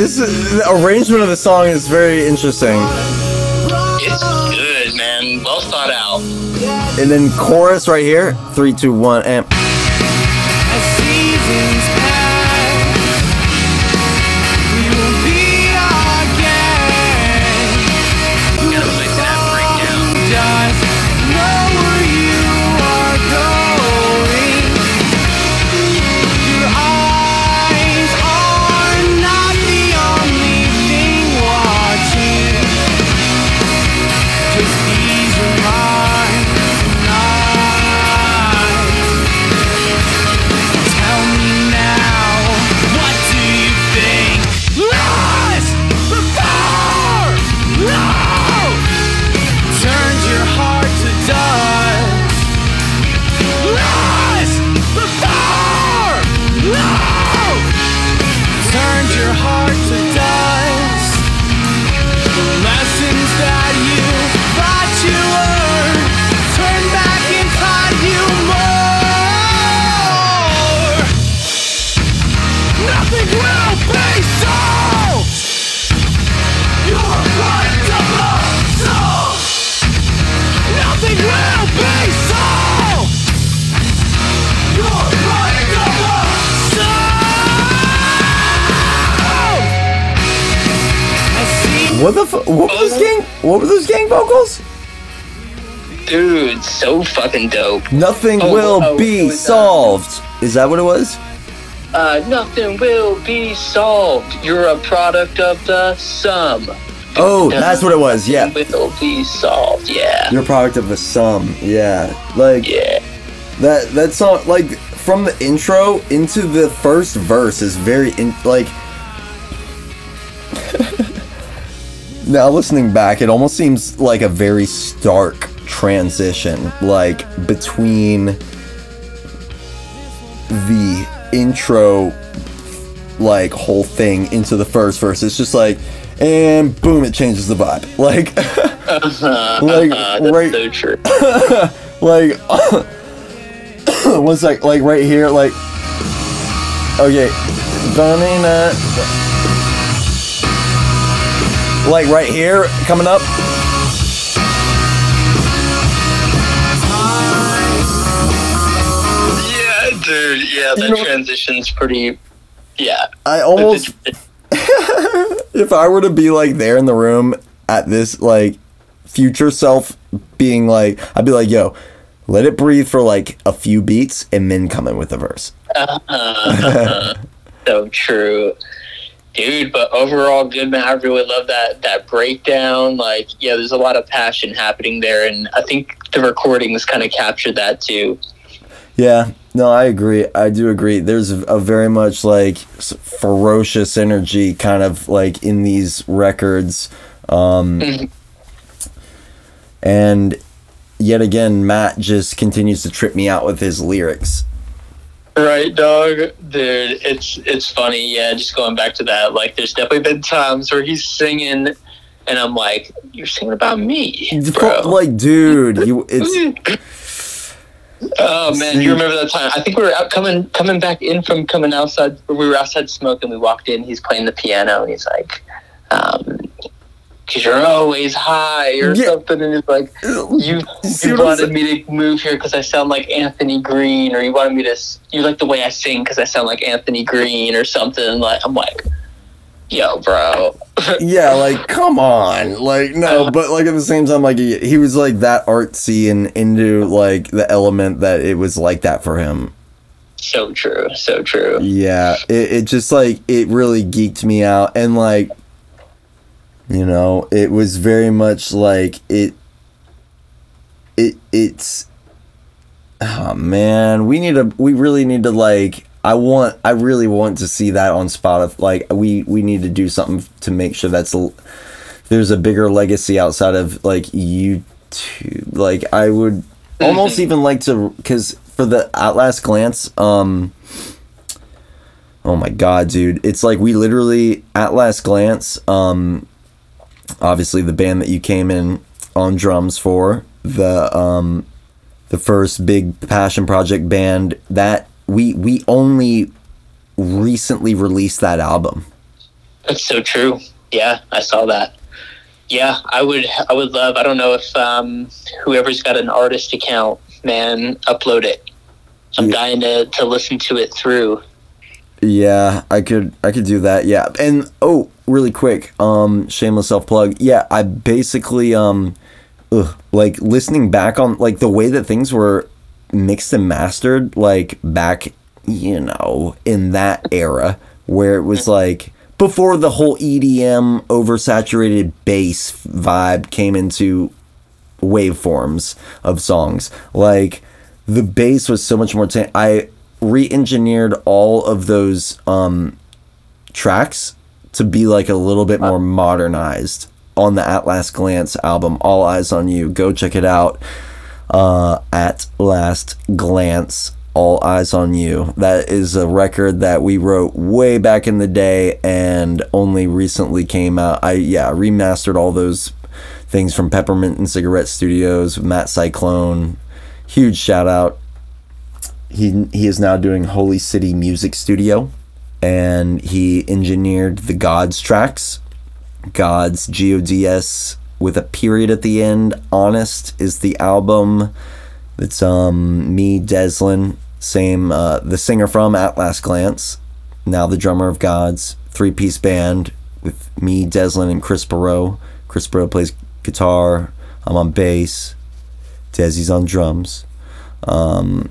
this is the arrangement of the song is very interesting It's good, man. Well thought out. and then chorus right here three two one and What the? Fu- what were those gang? What were those gang vocals? Dude, so fucking dope. Nothing Oh, will oh, be was, uh, solved. Is that what it was? Uh, nothing will be solved. You're a product of the sum. Oh, that's what it was. Yeah, Nothing will be solved. Yeah. you're a product of the sum. Yeah, like Yeah. that. That song, like from the intro into the first verse, is very in like. Now listening back, it almost seems like a very stark transition, like between the intro like whole thing into the first verse. It's just like, and boom, it changes the vibe. Like, like Uh, that's right, so true. like, one sec, like right here, like, okay, banana, like right here, coming up. Yeah, dude. Yeah, You that know- transition's pretty. Yeah. I almost, if I were to be like there in the room at this like future self being like, I'd be like, yo, let it breathe for like a few beats and then come in with the verse. Uh-huh. so true. Dude, but overall good man. I really love that that breakdown. Like, yeah, there's a lot of passion happening there, and I think the recordings kind of captured that too. Yeah, no, I agree. I do agree. There's a, very much like ferocious energy kind of like in these records. Um, and yet again, Matt just continues to trip me out with his lyrics. Right, dog, dude. It's it's funny. Yeah, just going back to that. Like, there's definitely been times where he's singing, and I'm like, "You're singing about me, bro." Like, dude, you it's Oh man, you remember that time? I think we were out coming coming back in from coming outside. We were outside smoking. We walked in. He's playing the piano, and he's like, um, "Cause you're always high or Yeah. something." And it's like, "You you wanted me to move here because I sound like Anthony Green, or you wanted me to you like the way I sing because I sound like Anthony Green or something." Like I'm like, "Yo, bro." yeah, like come on, like no, uh-huh. but like at the same time, like he, he was like that artsy and into like the element that it was like that for him. so true. So true. Yeah, it, it just like it really geeked me out and like you know, it was very much like it it it's oh man, we need to we really need to like I want I really want to see that on Spotify like we we need to do something to make sure that's a, there's a bigger legacy outside of like YouTube. Like I would almost even like to cuz for the at last glance um Oh my god, dude. It's like we literally at last glance um obviously the band that you came in on drums for, the um the first big passion project band that we we only recently released that album. That's so true. Yeah, I saw that. Yeah, I would. I would love. I don't know if um, whoever's got an artist account, man, upload it. I'm Yeah. dying to, to listen to it through. Yeah, I could I could do that. Yeah. And oh, really quick, um shameless self plug. Yeah, I basically um ugh, like listening back on like the way that things were mixed and mastered like back, you know, in that era where it was like before the whole EDM oversaturated bass vibe came into waveforms of songs. Like the bass was so much more. Ta- I re-engineered all of those um, tracks to be like a little bit more modernized on the At Last Glance album. All Eyes on You. Go check it out. Uh, At Last Glance. All Eyes on You. That is a record that we wrote way back in the day and only recently came out. I yeah remastered all those things from Peppermint and Cigarette Studios. Matt Cyclone, huge shout out. He he is now doing Holy City Music Studio, and he engineered the Gods tracks. Gods G O D S with a period at the end. Honest is the album. It's um me Deslin, same uh, the singer from At Last Glance, now the drummer of Gods, three piece band, with me, Deslin, and Chris Barreau. Chris Barreau plays guitar. I'm on bass. Desi's on drums. Um,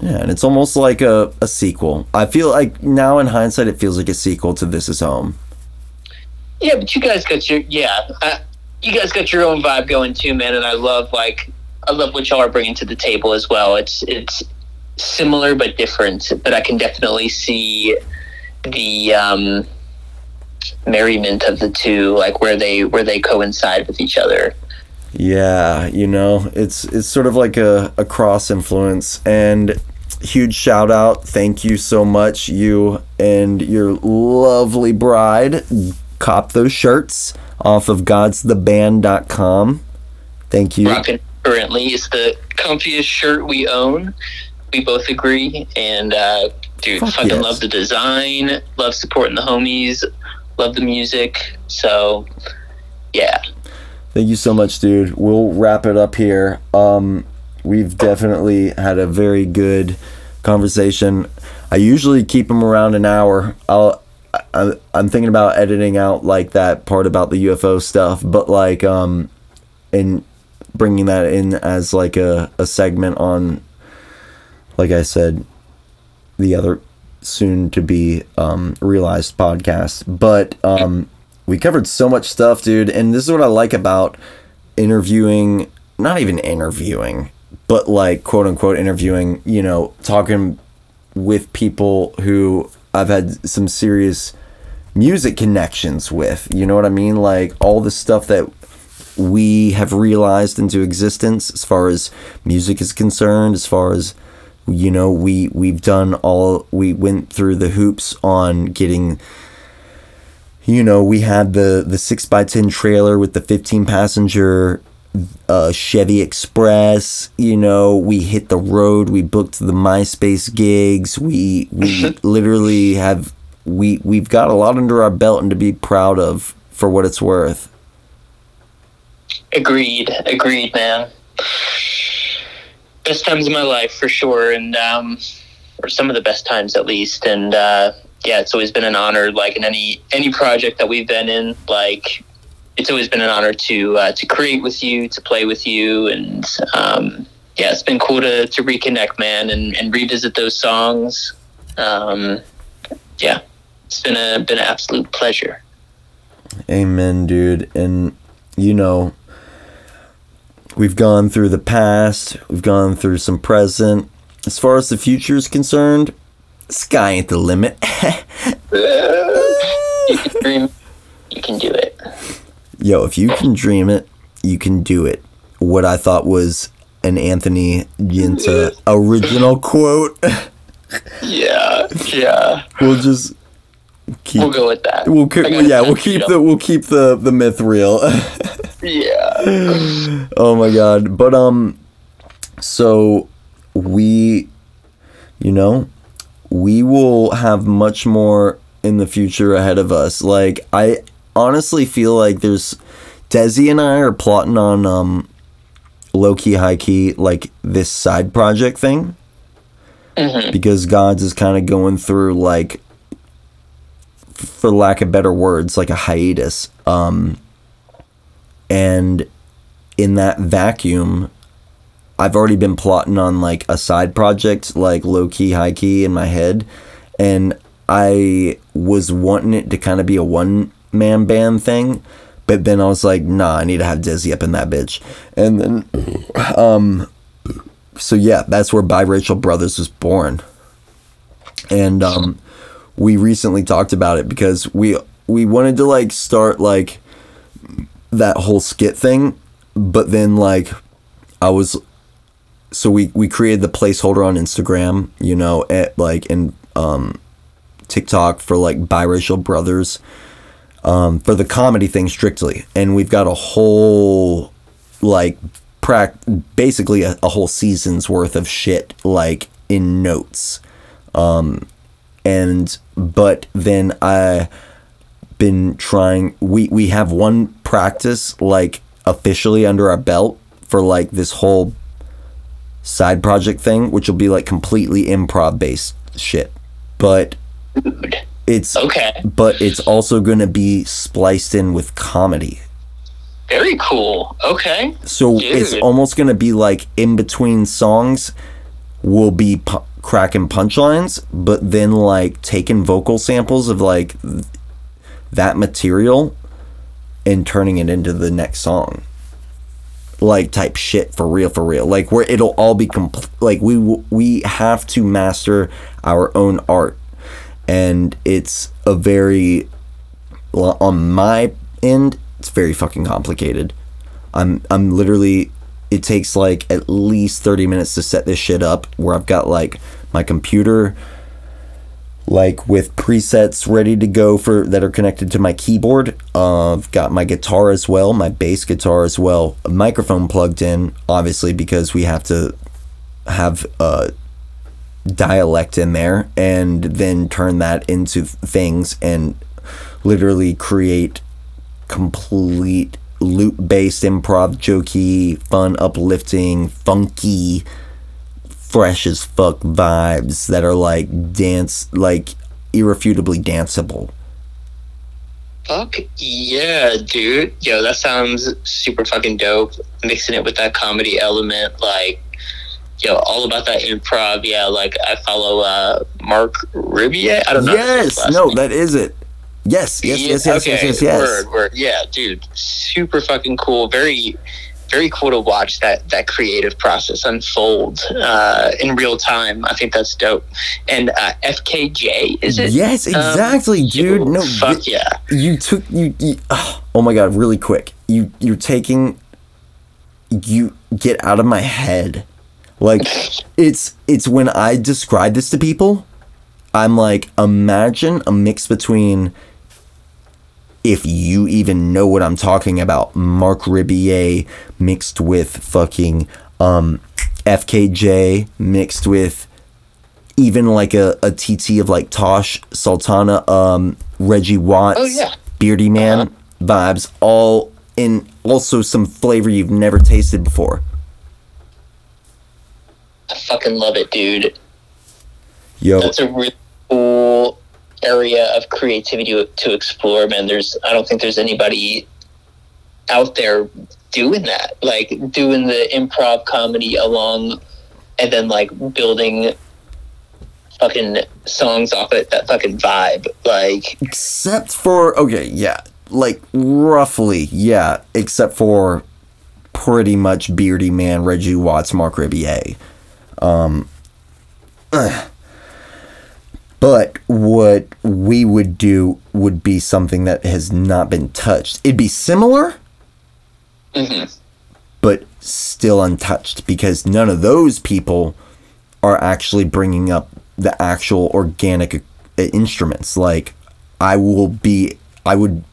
yeah, and it's almost like a, a sequel. I feel like now in hindsight, it feels like a sequel to This Is Home. Yeah, but you guys got your yeah, uh, you guys got your own vibe going too, man. And I love like I love what y'all are bringing to the table as well. It's it's similar but different, but I can definitely see the um, merriment of the two, like where they where they coincide with each other. Yeah, you know, it's it's sort of like a, a cross influence and huge shout out. Thank you so much, you and your lovely bride. Cop those shirts off of godstheband.com. Thank you. Rockin' currently is the comfiest shirt we own. We both agree. And uh, dude, Fuck fucking yes. love the design, love supporting the homies, love the music. So yeah. Thank you so much, dude. We'll wrap it up here. Um, we've definitely had a very good conversation. I usually keep them around an hour. I'll. I, I'm thinking about editing out like that part about the UFO stuff, but like um, and bringing that in as like a, a segment on, like I said, the other soon to be um, realized podcast. But um, we covered so much stuff, dude. And this is what I like about interviewing, not even interviewing, but like quote unquote interviewing, you know, talking with people who I've had some serious music connections with. You know what I mean? Like all the stuff that we have realized into existence as far as music is concerned, as far as you know, we we've done all we went through the hoops on getting you know, we had the the six by ten trailer with the fifteen passenger uh, Chevy Express. You know, we hit the road. We booked the MySpace gigs. We we literally have we we've got a lot under our belt and to be proud of for what it's worth. Agreed. Agreed, man. Best times of my life for sure, and um, or some of the best times at least. And uh, yeah, it's always been an honor. Like in any any project that we've been in, like it's always been an honor to uh, to create with you, to play with you, and um, yeah, it's been cool to to reconnect, man, and, and revisit those songs. Um, yeah, it's been a been an absolute pleasure. Amen, dude. And you know, we've gone through the past, we've gone through some present. As far as the future is concerned, sky ain't the limit. You can dream, you can do it. Yo, if you can dream it, you can do it. What I thought was an Anthony Guinta original quote. Yeah, yeah. we'll just keep. We'll go with that. We'll keep, yeah, we'll keep the we'll keep the the myth real. Yeah. oh my god. But um so we you know, we will have much more in the future ahead of us. Like I honestly feel like there's Desi and I are plotting on um low key high key like this side project thing. Because Gods is kind of going through like for lack of better words, like a hiatus. Um and in that vacuum i've already been plotting on like a side project like low key high key in my head and i was wanting it to kind of be a one man band thing but then i was like nah i need to have dizzy up in that bitch. And then um so yeah that's where biracial brothers was born. And um we recently talked about it because we we wanted to like start like that whole skit thing but then like i was so we we created the placeholder on instagram you know at like and um tiktok for like biracial brothers um for the comedy thing strictly. And we've got a whole like prac basically a, a whole season's worth of shit like in notes. Um and but then i been trying we we have one practice like officially under our belt for like this whole side project thing which will be like completely improv based shit but It's Okay. but it's also going to be spliced in with comedy. Very cool. Okay. So it's almost going to be like in between songs will be pu- cracking punchlines, but then like taking vocal samples of like th- that material and turning it into the next song. Like type shit for real for real. Like where it'll all be compl- like we we have to master our own art. And it's a very on my end, it's very fucking complicated. I'm I'm literally it takes like at least 30 minutes to set this shit up where I've got like my computer like with presets ready to go for that are connected to my keyboard. Uh, I've got my guitar as well, my bass guitar as well, a microphone plugged in obviously because we have to have uh dialect in there and then turn that into things and literally create complete loop based improv jokey fun uplifting funky fresh as fuck vibes that are like dance like irrefutably danceable Fuck yeah, dude. Yo, that sounds super fucking dope. Mixing it with that comedy element, like, yo, all about that improv. Yeah, like I follow uh Marc Rebillet. I don't know. yes no name. that is it yes yes yes yes okay, yes yes yes Word, word. Yeah, dude. Super fucking cool. Very, very cool to watch that that creative process unfold uh, in real time. I think that's dope. And uh, FKJ is it? yes Um, exactly dude yo, no fuck th- yeah. you took you, you oh my god really quick you you're taking you get out of my head like it's it's when i describe this to people i'm like imagine a mix between if you even know what i'm talking about Marc Rebillet mixed with fucking um fkj mixed with even like a, a TT of like Tash, Sultana, um, Reggie Watts, Oh, yeah. Beardyman vibes, all in also some flavor you've never tasted before. I fucking love it, dude. Yo, That's a really area of creativity to, explore, man. There's, I don't think there's anybody out there doing that, like doing the improv comedy along, and then like building fucking songs off it. That fucking vibe, like except for okay, yeah, like roughly, yeah, except for pretty much Beardyman, Reggie Watts, Marc Rebillet. Um, ugh. But what we would do would be something that has not been touched. It'd be similar, but still untouched because none of those people are actually bringing up the actual organic uh, instruments. Like, I will be, I would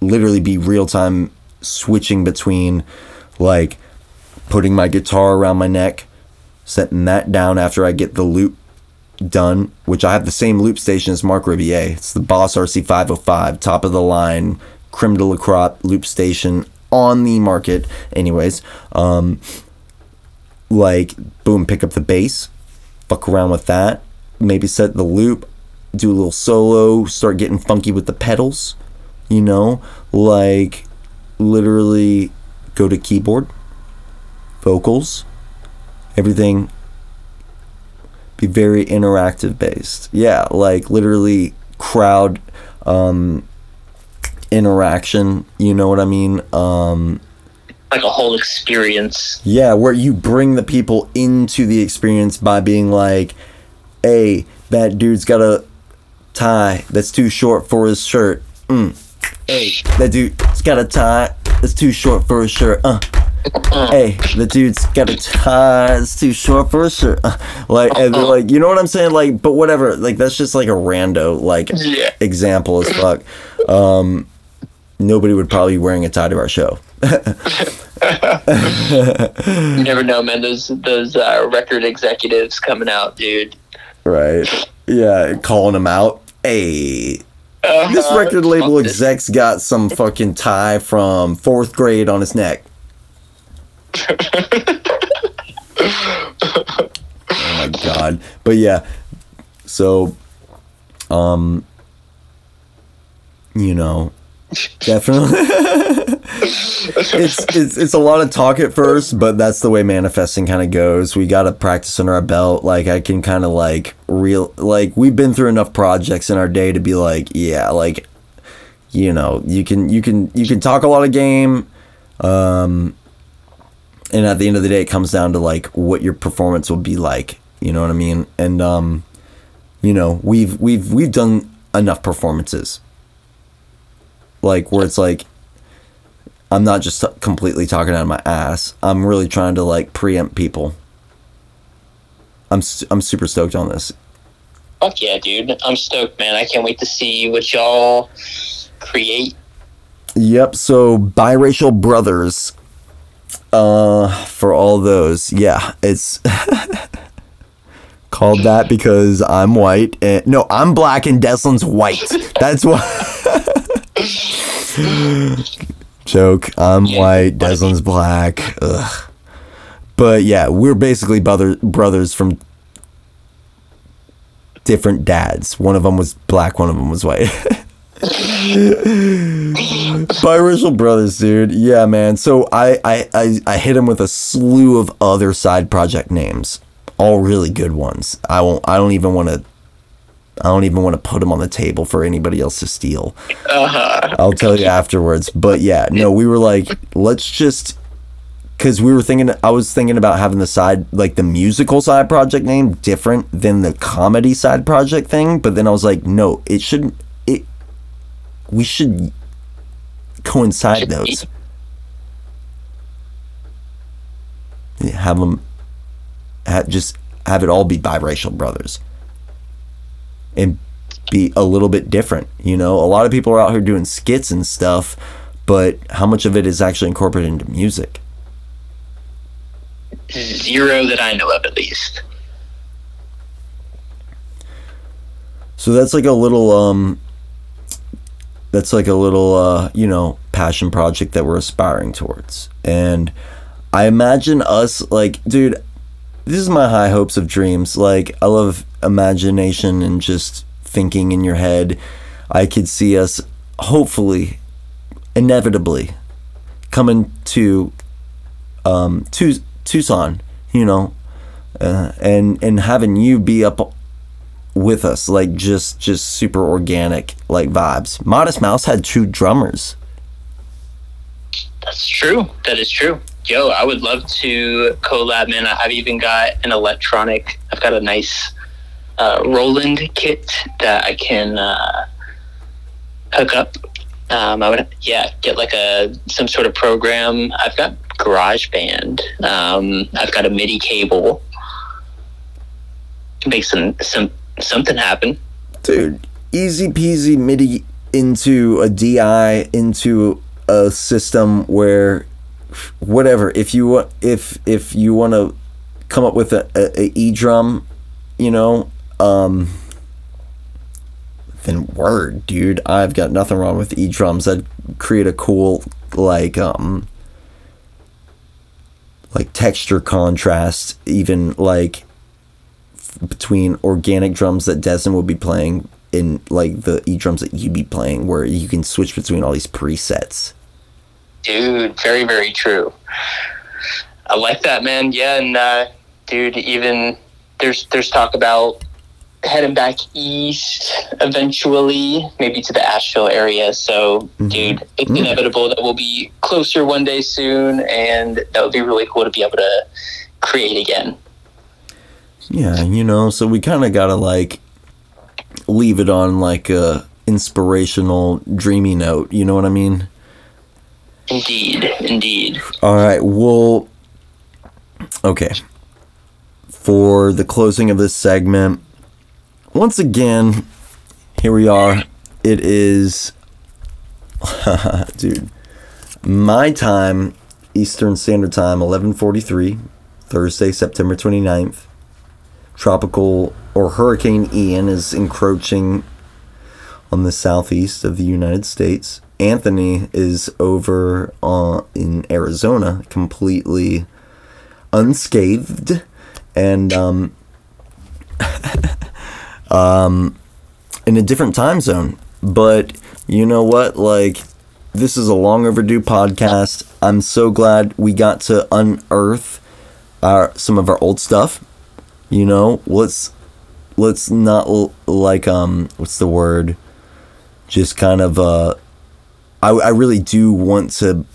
literally be real time switching between like putting my guitar around my neck, setting that down after I get the loop done, which I have the same loop station as Marc Rebillet. It's the Boss RC505, top of the line, creme de la crop loop station on the market. Anyways, um, like, boom, pick up the bass, fuck around with that, maybe set the loop, do a little solo, start getting funky with the pedals, you know, like, literally go to keyboard, vocals, everything be very interactive based. Yeah, like literally crowd um interaction, you know what I mean? Um like a whole experience. yeah, where you bring the people into the experience by being like, "Hey, that dude's got a tie that's too short for his shirt." Mm. Hey, that dude's got a tie that's too short for his shirt. Uh. Hey, the dude's got a tie It's too short for his shirt. Uh. Like, and like, you know what I'm saying? Like, but whatever. Like, that's just like a rando like Yeah. example as fuck. Um, nobody would probably be wearing a tie to our show. You never know, man. Those those uh, record executives coming out, dude. Right. Yeah, calling them out. Hey, this Uh-huh. record label this. exec's got some fucking tie from fourth grade on his neck. Oh my god. But yeah, so, um, you know, definitely. it's, it's it's a lot of talk at first, but that's the way manifesting kind of goes. We got to practice under our belt. Like I can kind of like real like we've been through enough projects in our day to be like, yeah, like you know, you can you can you can talk a lot of game um and at the end of the day it comes down to like what your performance will be like, you know what I mean? And um you know, we've we've we've done enough performances like where it's like I'm not just completely talking out of my ass. I'm really trying to like preempt people. I'm I'm super stoked on this. Fuck yeah, dude! I'm stoked, man. I can't wait to see what y'all create. Yep. So biracial brothers. Uh, for all those, yeah, it's called that because I'm white. And, no, I'm black and Deslin's white. That's why. Joke. I'm white. Deslin's black. Ugh. But yeah, we're basically brother brothers from different dads. One of them was black. One of them was white. Biracial brothers, dude. Yeah, man. So I, I, I, I hit him with a slew of other side project names, all really good ones. I won't. I don't even want to. I don't even want to put them on the table for anybody else to steal. Uh-huh. I'll tell you afterwards. But yeah, no, we were like, let's just because we were thinking. I was thinking about having the side, like the musical side project name, different than the comedy side project thing. But then I was like, no, it shouldn't. We should coincide those. Have them, have, just have it all be biracial brothers, and be a little bit different. You know, a lot of people are out here doing skits and stuff, but how much of it is actually incorporated into music? Zero that I know of, at least. So that's like a little um that's like a little uh, you know, passion project that we're aspiring towards. And I imagine us like dude, this is my high hopes of dreams. Like I love imagination and just thinking in your head. I could see us hopefully inevitably coming to um to Tucson, you know, uh, and and having you be up with us like just just super organic like vibes modest mouse had two drummers That's true. That is true. Yo, I would love to collab, man. I've even got an electronic. I've got a nice uh, Roland kit that I can uh, hook up. Um, I would, yeah, get like a some sort of program. I've got GarageBand. Um, I've got a MIDI cable. Make some some something happen. dude easy peasy midi into a di into a system where whatever if you wa- if if you want to come up with a, a, a e drum you know um then word dude i've got nothing wrong with e drums i'd create a cool like um like texture contrast even like between organic drums that Desmond will be playing in like the e drums that you'd be playing, where you can switch between all these presets. Dude, very, very true. I like that, man. Yeah, and uh, dude, even there's there's talk about heading back east eventually, maybe to the Asheville area. So, dude, it's Mm. inevitable that we'll be closer one day soon, and that would be really cool to be able to create again. Yeah, you know, so we kind of gotta like leave it on like a inspirational, dreamy note. You know what I mean? Indeed, indeed. All right. Well, okay. For the closing of this segment, once again, here we are. It is, dude, my time, Eastern Standard Time, 11:43, Thursday, September 29th. Tropical or Hurricane Ian is encroaching on the southeast of the United States. Anthony is over uh, in Arizona, completely unscathed, and um, um, in a different time zone. But you know what? Like, this is a long overdue podcast. I'm so glad we got to unearth our some of our old stuff. You know, let's let's not like um what's the word? Just kind of uh I I really do want to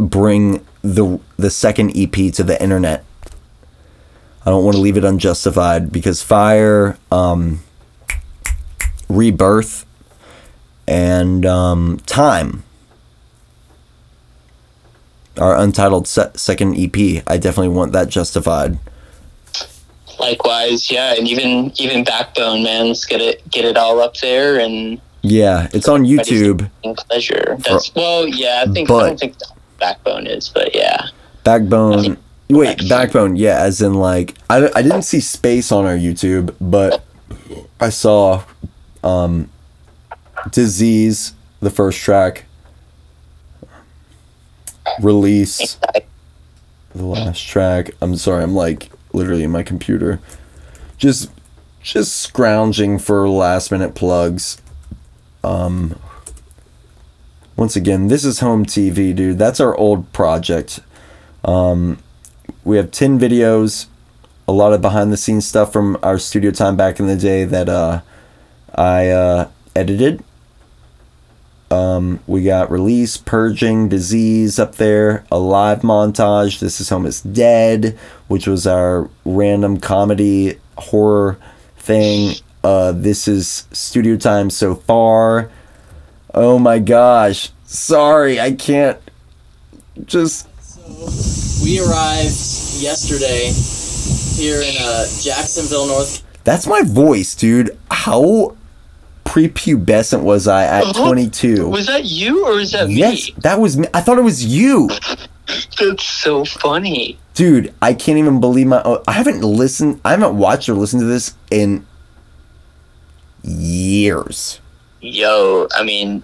bring the the second EP to the internet. I don't want to leave it unjustified because Fire um Rebirth and um, Time, our untitled se- second EP. I definitely want that justified. Likewise, yeah, and even even Backbone, man, let's get it get it all up there and Yeah, it's on YouTube. pleasure. That's well, yeah, I think I don't think Backbone is, but yeah. Backbone. Wait, Backbone. Yeah, as in like I, I didn't see space on our YouTube, but I saw um, disease, the first track, release, the last track. I'm sorry, I'm like literally my computer, just just scrounging for last minute plugs. Um, once again, this is home TV, dude. That's our old project. Um, we have 10 videos, a lot of behind the scenes stuff from our studio time back in the day that uh, I uh, edited. Um, we got release, purging, disease up there, a live montage. This is home is dead, which was our random comedy horror thing. Uh, this is studio time so far. Oh my gosh, sorry, I can't. Just We arrived yesterday here in uh, Jacksonville, North That's my voice, dude. How prepubescent was I at Uh-huh. 22? Was that you or is that yes, me? that was me. I thought it was you. That's so funny. Dude, I can't even believe my own. I haven't listened, I haven't watched or listened to this in years. Yo, I mean,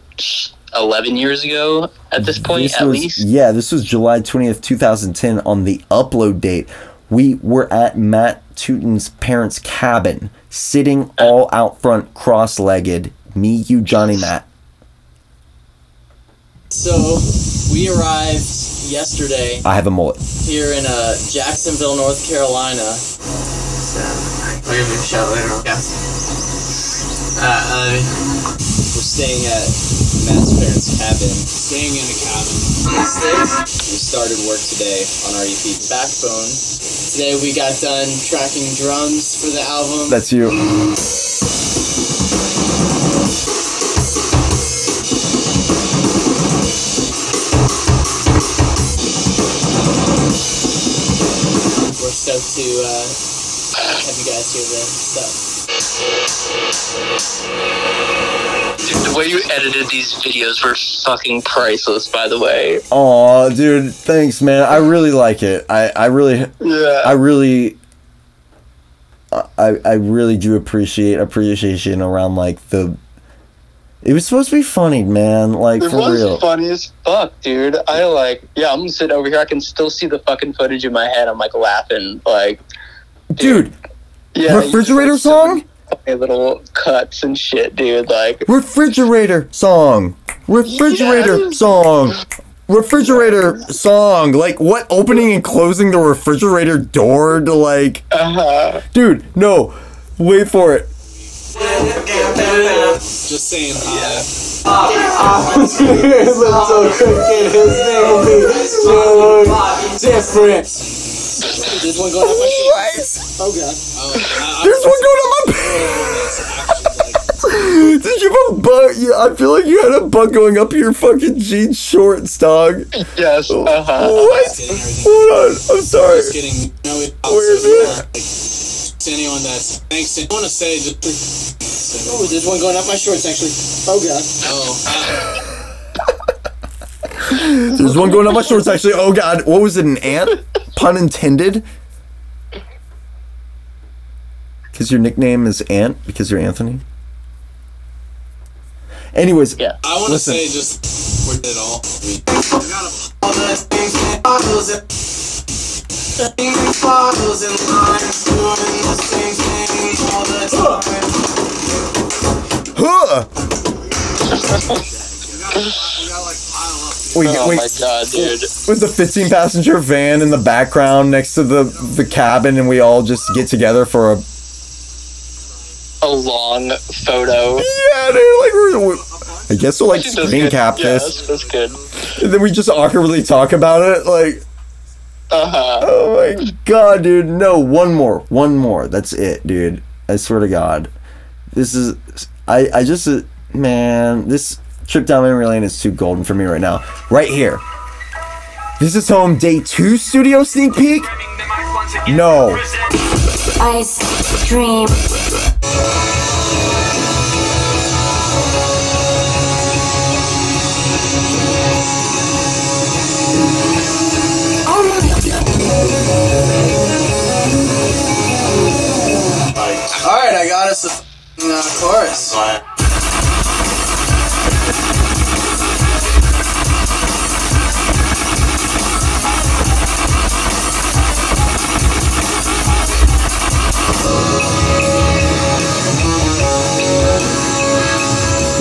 11 years ago at this point, This at was, least. Yeah, this was July 20th, 2010 on the upload date. We were at Matt Tootin's parents' cabin, sitting all out front, cross legged. Me, you, Johnny, Matt. So we arrived yesterday I have a mullet. here in uh, Jacksonville, North Carolina. I'll give you a shout later. Yeah. Uh, We're staying at Matt's parents' cabin. staying in a cabin. We started work today on our EP Backbone. Today we got done tracking drums for the album. That's you. We're stoked to uh, have you guys hear the stuff. Dude, the way you edited these videos were fucking priceless, by the way. Aw, dude, thanks, man. I really like it. I, I really, Yeah. I really, I, I really do appreciate appreciation around like the. It was supposed to be funny, man. Like It for was real. funny as fuck, dude. I like, yeah, I'm sitting over here. I can still see the fucking footage in my head. I'm like laughing, like, Dude, yeah, refrigerator song? Funny little cuts and shit, dude. Like, Refrigerator song. Refrigerator Yes. song. Refrigerator song. Like what opening and closing the refrigerator door to like uh, Dude, no. Wait for it. Just saying hi. Different. There's one going up my shirt. Oh god. There's one going on my Did you have a bug? Yeah, I feel like you had a bug going up your fucking jeans shorts, dog. yes, uh huh. What? Hold on. I'm sorry. Just kidding. No, it, Where is it? To anyone that's thanks. I want to say just. Oh, there's one going up my shorts actually. Oh god. Oh, There's one going on my shorts actually. Oh god, what was it? An ant? Pun intended. Because your nickname is Ant because you're Anthony. Anyways, Yeah. I want to say just we did it all. Huh? We, Oh we, my god, dude. with the 15 passenger van in the background next to the the cabin, and we all just get together for a A long photo. yeah, dude. Like we're, we're I guess we'll like screen good. cap Yeah, this, that's, that's good. and then we just awkwardly talk about it. Like, Uh huh. oh my god, dude. No, one more, one more. That's it, dude. I swear to God, this is. I I just uh, man, this trip down memory lane is too golden for me right now. Right here. This is home day two studio sneak peek. No. Ice cream. Alright, I got us a f***ing, uh, chorus.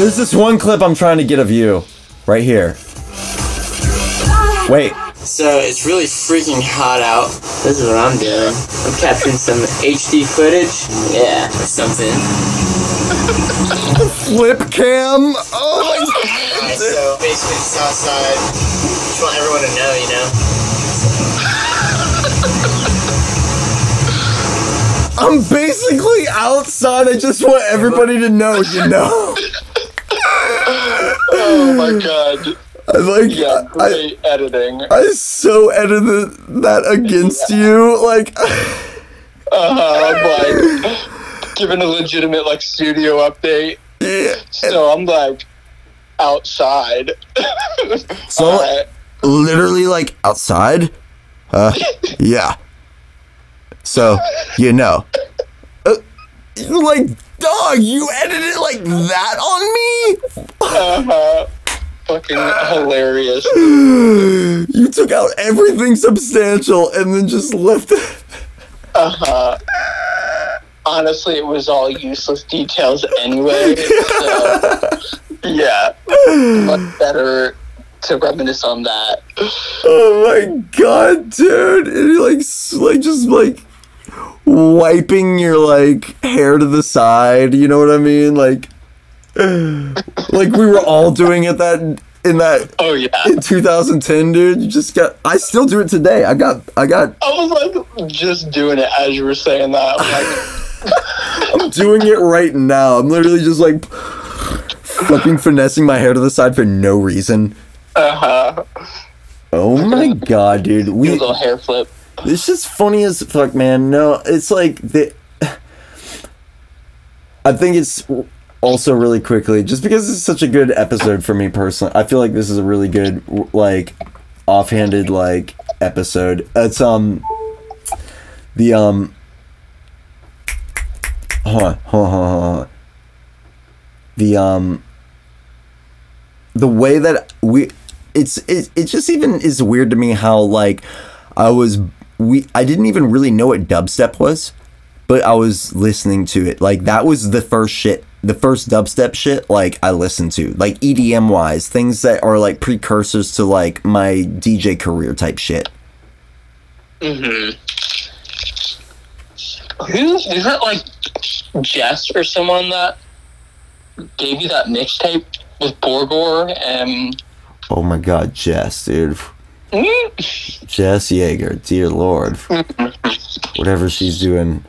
There's this one clip I'm trying to get of you. Right here. Wait. So it's really freaking hot out. This is what I'm doing. I'm capturing some HD footage. Yeah, or something. Flip cam. Oh my Alright, so basically it's outside. Just want everyone to know, you know. I'm basically outside. I just want everybody to know, you know? Oh my god. I like Yeah, I, great editing. I so edited that against you. Like Uh, I'm like giving a legitimate like studio update. yeah. So I'm like outside. So Alright. literally like outside. Uh yeah. So, you know. Uh, like dog, you edited it like that on me? Uh-huh. Fucking hilarious. You took out everything substantial and then just left it. Uh-huh. Honestly, it was all useless details anyway. So, yeah. Much better to reminisce on that. Oh my god, dude! And you're like, like just like wiping your like hair to the side. You know what I mean? Like, like we were all doing it that in that Oh yeah. in 2010, dude. You just got. I still do it today. I got. I got. I was like just doing it as you were saying that. I'm like, I'm doing it right now. I'm literally just like fucking finessing my hair to the side for no reason. uh-huh. Oh my god, dude. Do a We little hair flip. It's just funny as fuck, man. No, it's like the. I think it's also really quickly just because it's such a good episode for me personally. I feel like this is a really good like offhanded like episode. It's um the um. On, hold on. The um. The way that we, it's it, it just even is weird to me how like I was we I didn't even really know what dubstep was, but I was listening to it. Like that was the first shit, the first dubstep shit like I listened to. Like EDM wise, things that are like precursors to like my DJ career type shit. Mm-hmm. Who is that like Jess or someone that gave you that mixtape with Borgore and Oh my god, Jess, dude. Mm, Jess Yeager, dear lord. Whatever she's doing.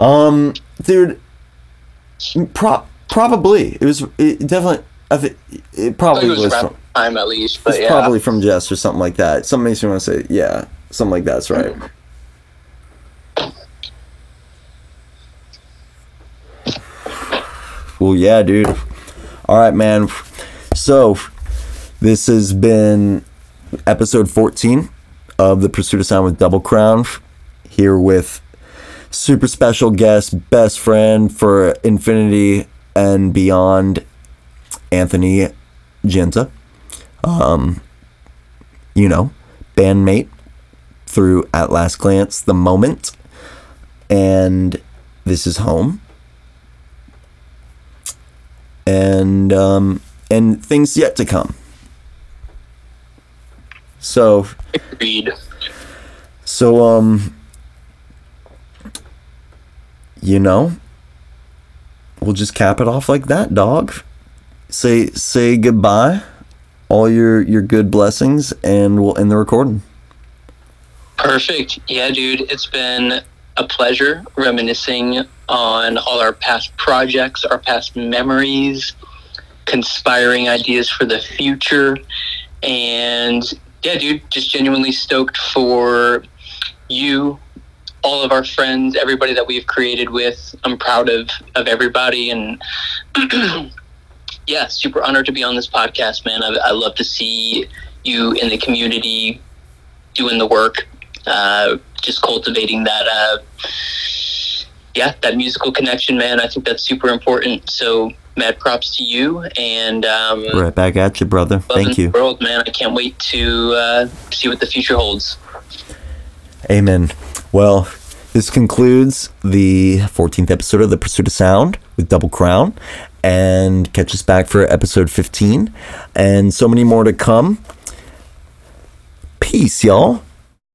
Um, dude, pro- probably. It was it definitely I think it probably was was from, time at least, but It's yeah. probably from Jess or something like that. Something makes me want to say, yeah, something like that's right. Well, yeah, dude. All right, man. So, this has been episode 14 of The Pursuit of Sound with Double Crown. Here with super special guest, best friend for infinity and beyond, Anthony Guinta um, you know, bandmate through At Last Glance, The Moment, and This Is Home. And um, and things yet to come. So, Agreed. so um, you know, we'll just cap it off like that, dog. Say say goodbye, all your your good blessings, and we'll end the recording. Perfect. Yeah, dude, it's been a pleasure reminiscing on all our past projects, our past memories, conspiring ideas for the future. And yeah, dude, just genuinely stoked for you, all of our friends, everybody that we've created with. I'm proud of, of everybody. And yeah, super honored to be on this podcast, man. I, I love to see you in the community doing the work uh, just cultivating that uh, yeah that musical connection man i think that's super important so mad props to you and um, Right back at you, brother. Thank you. world man i can't wait to uh, see what the future holds Amen. Well, this concludes the 14th episode of The Pursuit of Sound with Double Crown. And catch us back for episode 15. And so many more to come. Peace, y'all.